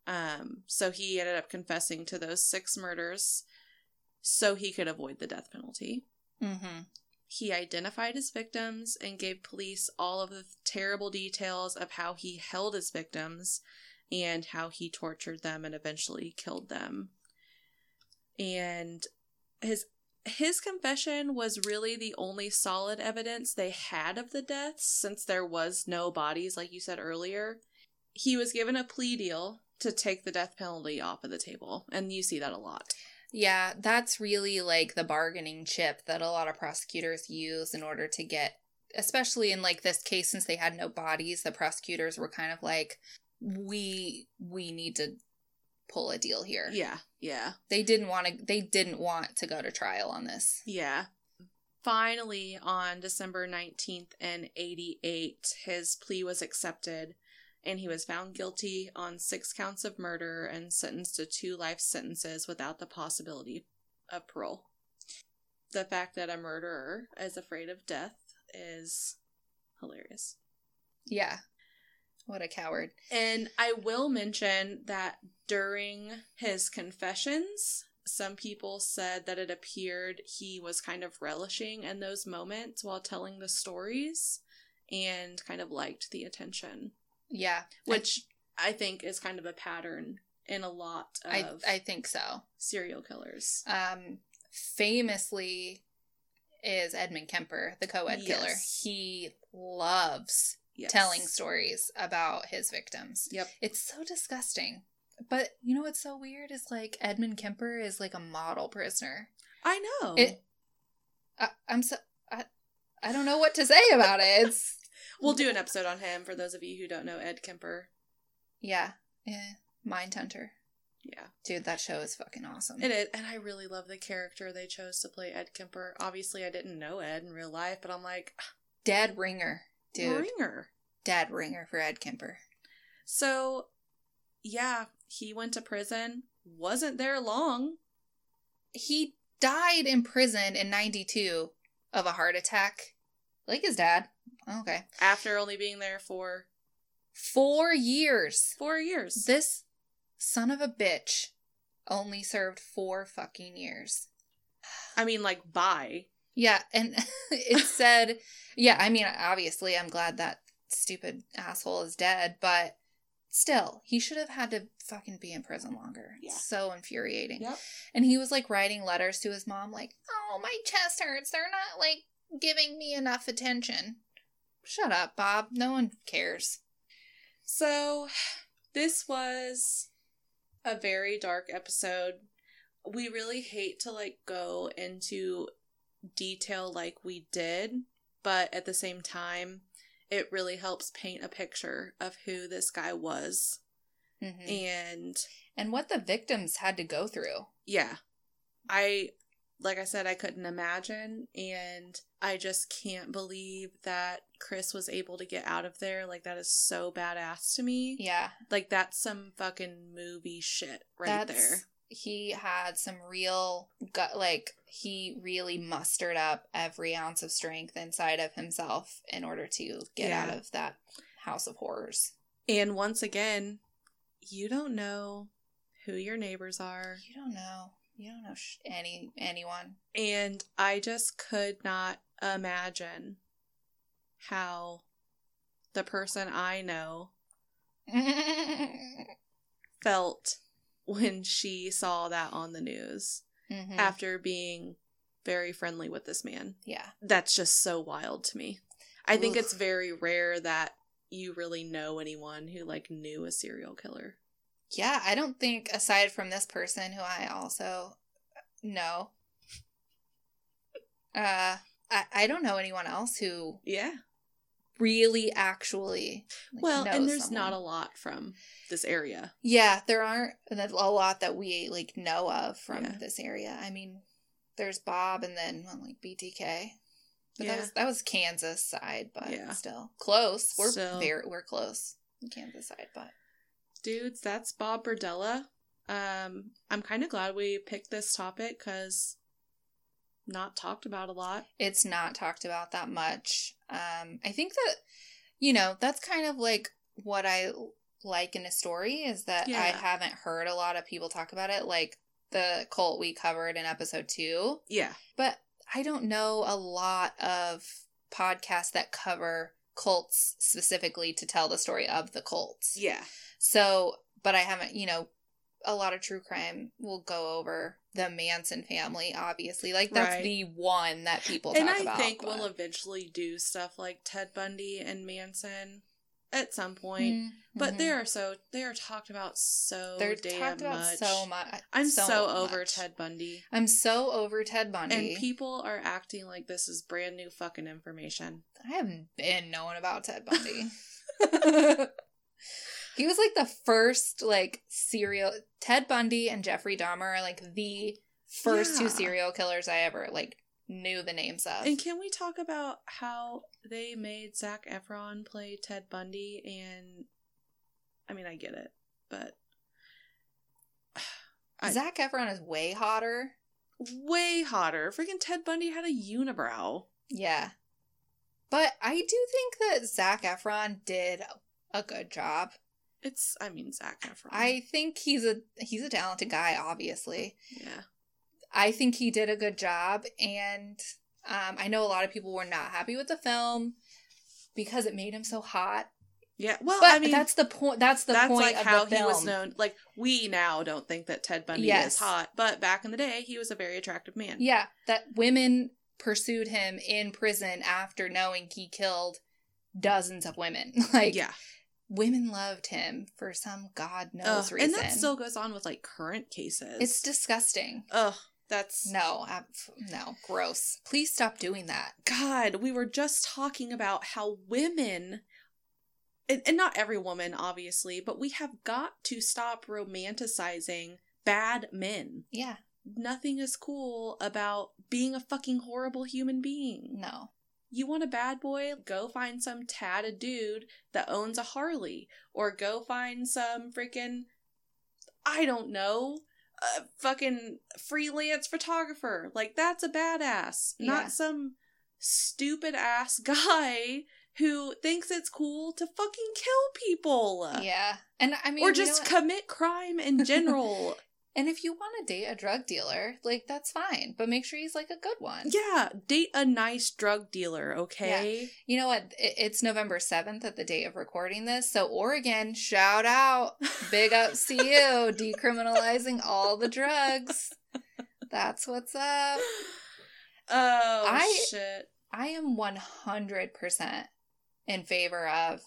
Um, so he ended up confessing to those six murders so he could avoid the death penalty. Mm-hmm. He identified his victims and gave police all of the terrible details of how he held his victims and how he tortured them and eventually killed them. And his his confession was really the only solid evidence they had of the deaths since there was no bodies like you said earlier. He was given a plea deal to take the death penalty off of the table, and you see that a lot. Yeah, that's really like the bargaining chip that a lot of prosecutors use in order to get, especially in like this case, since they had no bodies, the prosecutors were kind of like, we we need to pull a deal here. Yeah, yeah. They didn't want to. They didn't want to go to trial on this. Yeah. Finally, on December 19th in 88, his plea was accepted and he was found guilty on six counts of murder and sentenced to two life sentences without the possibility of parole. The fact that a murderer is afraid of death is hilarious. Yeah. What a coward. And I will mention that during his confessions, some people said that it appeared he was kind of relishing in those moments while telling the stories and kind of liked the attention. Yeah. Which I think is kind of a pattern in a lot of I I think so. serial killers. Um famously is Edmund Kemper, the co-ed killer. He loves Yes. telling stories about his victims. Yep. It's so disgusting. But you know what's so weird is like Edmund Kemper is like a model prisoner. I know. It I, I'm so I, I don't know what to say about it. It's we'll do an episode on him for those of you who don't know Ed Kemper. yeah, yeah, Mindhunter. Yeah. Dude, that show is fucking awesome. It is, and I really love the character they chose to play Ed Kemper. Obviously, I didn't know Ed in real life, but I'm like, ah, Dead ringer, dude. ringer. Dead ringer for Ed Kemper. So, yeah, he went to prison. Wasn't there long. He died in prison in 92 of a heart attack. Like his dad. Okay. After only being there for Four years. four years. This son of a bitch only served four fucking years. I mean, like, bye. Yeah, and (laughs) it said, yeah, I mean, obviously, I'm glad that stupid asshole is dead, but still, he should have had to fucking be in prison longer. Yeah. So infuriating. Yep. And he was like writing letters to his mom, like, oh, my chest hurts. They're not like giving me enough attention. Shut up, Bob. No one cares. So, this was a very dark episode. We really hate to like go into detail like we did, but at the same time, it really helps paint a picture of who this guy was. Mm-hmm. And And what the victims had to go through. yeah, I, like I said, I couldn't imagine. And I just can't believe that Chris was able to get out of there. Like, that is so badass to me. Yeah. Like that's some fucking movie shit right there. He had some real gut, like, he really mustered up every ounce of strength inside of himself in order to get Yeah. out of that house of horrors. And once again, you don't know who your neighbors are. You don't know. You don't know sh- any anyone. And I just could not imagine how the person I know (laughs) felt when she saw that on the news Mhm. after being very friendly with this man. Yeah. That's just so wild to me. I think Ugh. it's very rare that you really know anyone who like knew a serial killer. Yeah, I don't think aside from this person who I also know, (laughs) uh, I, I don't know anyone else who Yeah. Really actually like, well, and there's someone. not a lot from this area. Yeah, there aren't a lot that we like know of from Yeah. this area. I mean, there's Bob and then well, like BTK. But Yeah. that was that was Kansas side, but Yeah. still close. We're Still. very we're close. Kansas side, but Dudes, that's Bob Berdella. Um, I'm kind of glad we picked this topic because not talked about a lot. it's not talked about that much. Um, I think that you know that's kind of like what I like in a story is that I haven't heard a lot of people talk about it, like the cult we covered in episode two. Yeah. But I don't know a lot of podcasts that cover cults specifically to tell the story of the cults. Yeah. So, but I haven't, you know, a lot of true crime will go over the Manson family, obviously. Like that's Right. the one that people and I about. think but- we'll eventually do stuff like Ted Bundy and Manson at some point. Mhm, But they are so they are talked about so they're damn talked about much. so much. I'm so, much. over Ted Bundy. I'm so over Ted Bundy. And people are acting like this is brand new fucking information. I haven't been knowing about Ted Bundy. (laughs) (laughs) he was like the first like serial Ted Bundy and Jeffrey Dahmer are like the first two serial killers I ever like knew the names of. And can we talk about how they made Zac Efron play Ted Bundy? And I mean, I get it, but (sighs) I- Zac Efron is way hotter. way hotter. Freaking Ted Bundy had a unibrow. Yeah. But I do think that Zac Efron did a good job. It's, I mean, Zac Efron. I think he's a he's a talented guy, obviously. yeah. I think he did a good job, and um, I know a lot of people were not happy with the film because it made him so hot. Yeah. Well, But I mean, that's the point. That's the that's point like of how the he was known. Like we now don't think that Ted Bundy Yes. is hot, but back in the day, he was a very attractive man. Yeah, that women pursued him in prison after knowing he killed dozens of women. (laughs) like, yeah. Women loved him for some god knows Ugh, reason. and that still goes on with like current cases. it's disgusting. ugh. That's No, ab- no, gross. Please stop doing that. God, we were just talking about how women, and, and not every woman, obviously, but we have got to stop romanticizing bad men. Yeah, Nothing is cool about being a fucking horrible human being. no. You want a bad boy? Go find some tatted dude that owns a Harley. Or go find some freaking, I don't know, a fucking freelance photographer. Like, that's a badass. Yeah. Not some stupid ass (laughs) guy who thinks it's cool to fucking kill people. Yeah, and I mean, or you know just commit crime in (laughs) general. And if you want to date a drug dealer, like that's fine, but make sure he's like a good one. yeah, date a nice drug dealer, okay? Yeah. You know what? It's November 7th at the date of recording this. So, Oregon, shout out. Big ups to you, (laughs) decriminalizing all the drugs. That's what's up. Oh, I- shit. I am 100% in favor of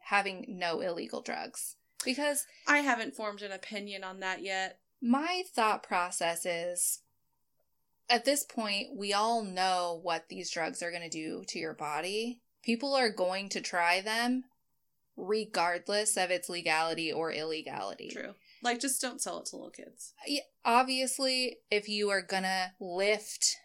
having no illegal drugs because I haven't formed an opinion on that yet. my thought process is at this point, we all know what these drugs are going to do to your body. People are going to try them regardless of its legality or illegality. True. Like, just don't sell it to little kids. Yeah, Obviously, if you are going to lift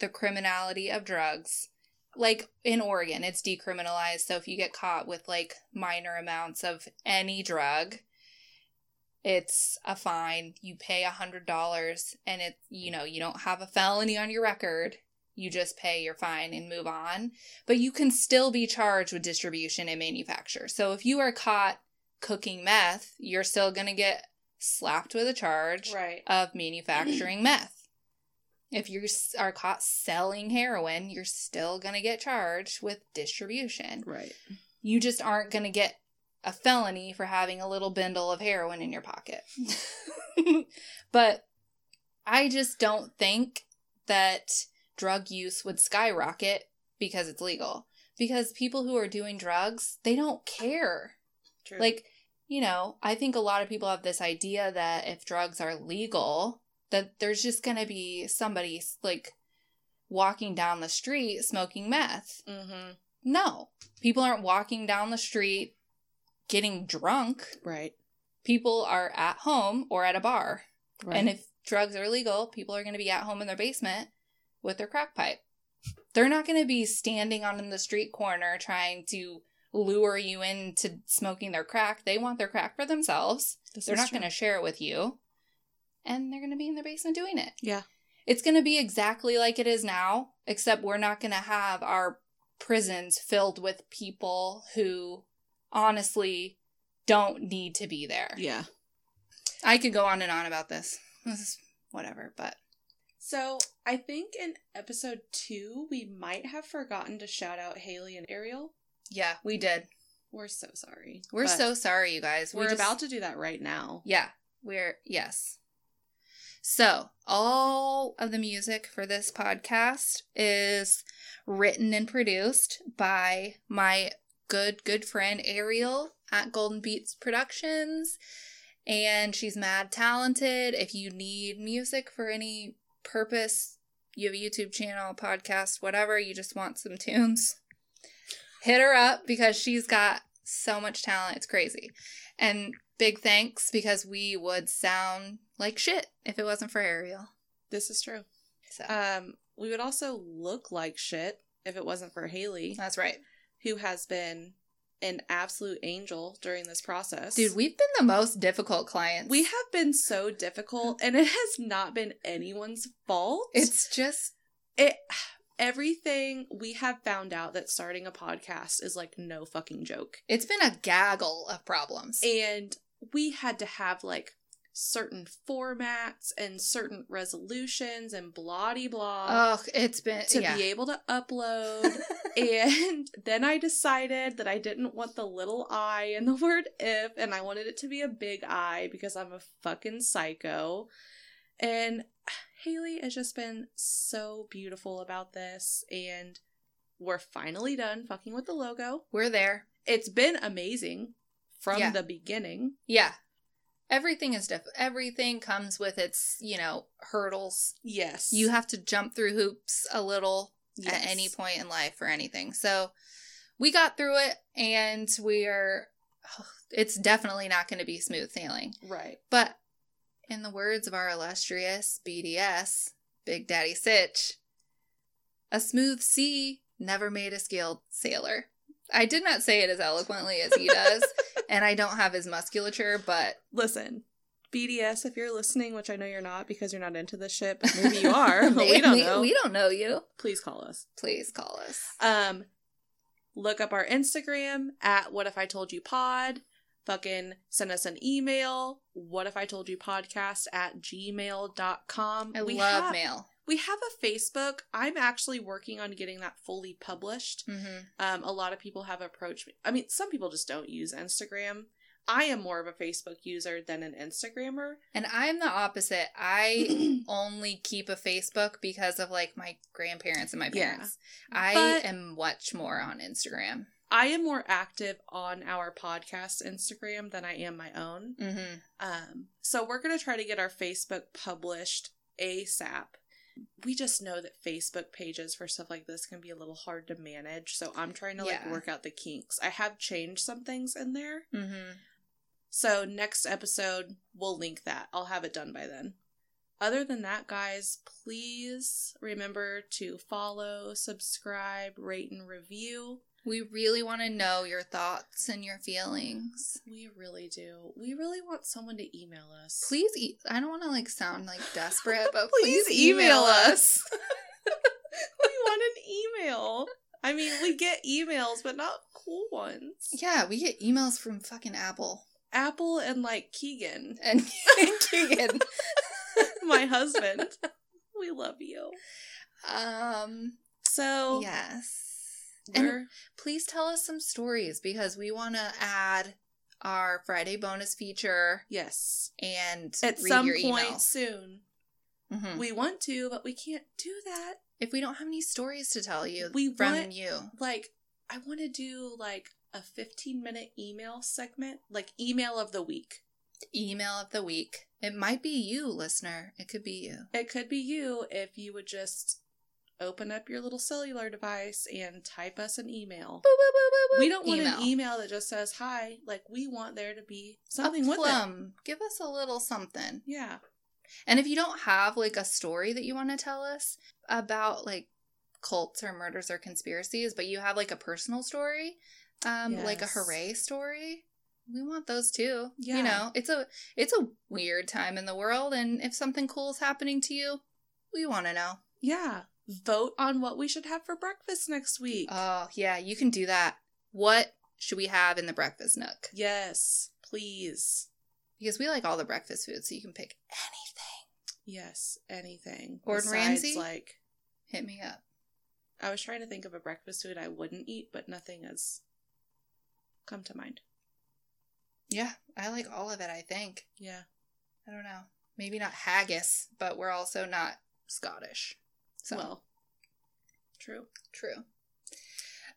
the criminality of drugs, like in Oregon, it's decriminalized. So if you get caught with like minor amounts of any drug, it's a fine. You pay a hundred dollars and it you know, you don't have a felony on your record. You just pay your fine and move on. But you can still be charged with distribution and manufacture. So if you are caught cooking meth, you're still gonna get slapped with a charge Right. of manufacturing meth. If you are caught selling heroin, you're still going to get charged with distribution. Right. You just aren't going to get a felony for having a little bindle of heroin in your pocket. (laughs) but I just don't think that drug use would skyrocket because it's legal. Because people who are doing drugs, they don't care. True. Like, you know, I think a lot of people have this idea that if drugs are legal, that there's just going to be somebody like walking down the street smoking meth. mm-hmm. No. People aren't walking down the street getting drunk. Right. People are at home or at a bar. Right. And if drugs are illegal, people are going to be at home in their basement with their crack pipe. They're not going to be standing on the street corner trying to lure you into smoking their crack. They want their crack for themselves. This They're not going to share it with you. And they're going to be in their basement doing it. Yeah. It's going to be exactly like it is now, except we're not going to have our prisons filled with people who honestly don't need to be there. Yeah. I could go on and on about this. This is whatever, but So I think in episode two we might have forgotten to shout out Haley and Ariel. yeah, we did. We're so sorry. We're so sorry, you guys. We we're just- about to do that right now. Yeah, we're yes. So, all of the music for this podcast is written and produced by my good good friend Ariel at Golden Beats Productions. And she's mad talented. If you need music for any purpose, you have a YouTube channel, podcast, whatever, you just want some tunes, hit her up because she's got so much talent. It's crazy. And big thanks because we would sound like shit if it wasn't for Ariel. This is true. So Um, we would also look like shit if it wasn't for Haley, that's right. who has been an absolute angel during this process. Dude, we've been the most difficult clients. we have been so difficult, and it has not been anyone's fault. It's just it. Everything we have found out that starting a podcast is like no fucking joke. it's been a gaggle of problems. and we had to have like certain formats and certain resolutions and blah de blah Oh, it's been to yeah. be able to upload. (laughs) and then I decided that I didn't want the little I in the word if, and I wanted it to be a big I because I'm a fucking psycho. And Haley has just been so beautiful about this, and we're finally done fucking with the logo. We're there. It's been amazing from Yeah. the beginning. Yeah. Everything is different. Everything comes with its, you know, hurdles. Yes. You have to jump through hoops a little Yes. at any point in life or anything. So we got through it and we are (sighs) it's definitely not going to be smooth sailing. Right. But in the words of our illustrious BDS, Big Daddy Sitch, a smooth sea never made a skilled sailor. I did not say it as eloquently as he does, (laughs) and I don't have his musculature, but Listen, BDS, if you're listening, which I know you're not because you're not into this shit, but maybe you (laughs) are, but we don't know. We don't know you. Please call us. Please call us. Um, look up our Instagram at What If I Told You Pod. Fucking send us an email. What if I told you podcast at gmail.com. I we love have, mail. We have a Facebook. I'm actually working on getting that fully published. hmm Um, a lot of people have approached me. I mean, some people just don't use Instagram. I am more of a Facebook user than an Instagrammer. And I'm the opposite. I (clears throat) only keep a Facebook because of like my grandparents and my Yeah. parents. I But- am much more on Instagram. I am more active on our podcast Instagram than I am my own. Mm-hmm. Um, so we're gonna try to get our Facebook published ASAP. We just know that Facebook pages for stuff like this can be a little hard to manage, so I'm trying to like Yeah. work out the kinks. I have changed some things in there. Mm-hmm. So next episode we'll link that. I'll have it done by then. Other than that, guys, please remember to follow, subscribe, rate, and review. We really want to know your thoughts and your feelings. We really do. We really want someone to email us. Please, e- I don't want to like sound like (laughs) desperate, but Please please, email us. (laughs) we want an email. I mean, we get emails, but not cool ones. yeah, we get emails from fucking Apple Apple and like Keegan, (laughs) and Keegan. my husband. we love you. Um. So Yes. And please tell us some stories because we want to add our Friday bonus feature yes. and At read some your point emails. soon. Mhm. We want to, but we can't do that. If we don't have any stories to tell you We from want- you, Like, I want to do like a 15 minute email segment, like email of the week. email of the week. It might be you, listener. It could be you. It could be you if you would just open up your little cellular device and type us an email. Boop, boop, boop. We don't want an email that just says hi. Like we want there to be something with it. Give us a little something. Yeah. And if you don't have like a story that you want to tell us about like cults or murders or conspiracies, but you have like a personal story, um, like a hooray story, we want those too. Yeah. You know, it's a it's a weird time in the world, and if something cool is happening to you, we want to know. Yeah. Vote on what we should have for breakfast next week. Oh yeah, you can do that. What should we have in the breakfast nook? yes, please. Because we like all the breakfast foods, so you can pick anything. Yes, anything. Gordon Besides, Ramsay? Like Hit me up. I was trying to think of a breakfast food I wouldn't eat, but nothing has come to mind. Yeah, I like all of it. I think. Yeah. I don't know. Maybe not haggis, but we're also not Scottish. So Well, true. true.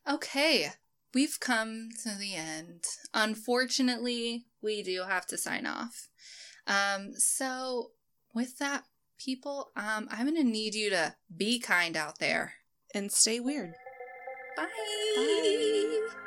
Okay, we've come to the end. Unfortunately, we do have to sign off. Um, so with that, people, um, I'm gonna need you to be kind out there. And stay weird. Bye. Bye.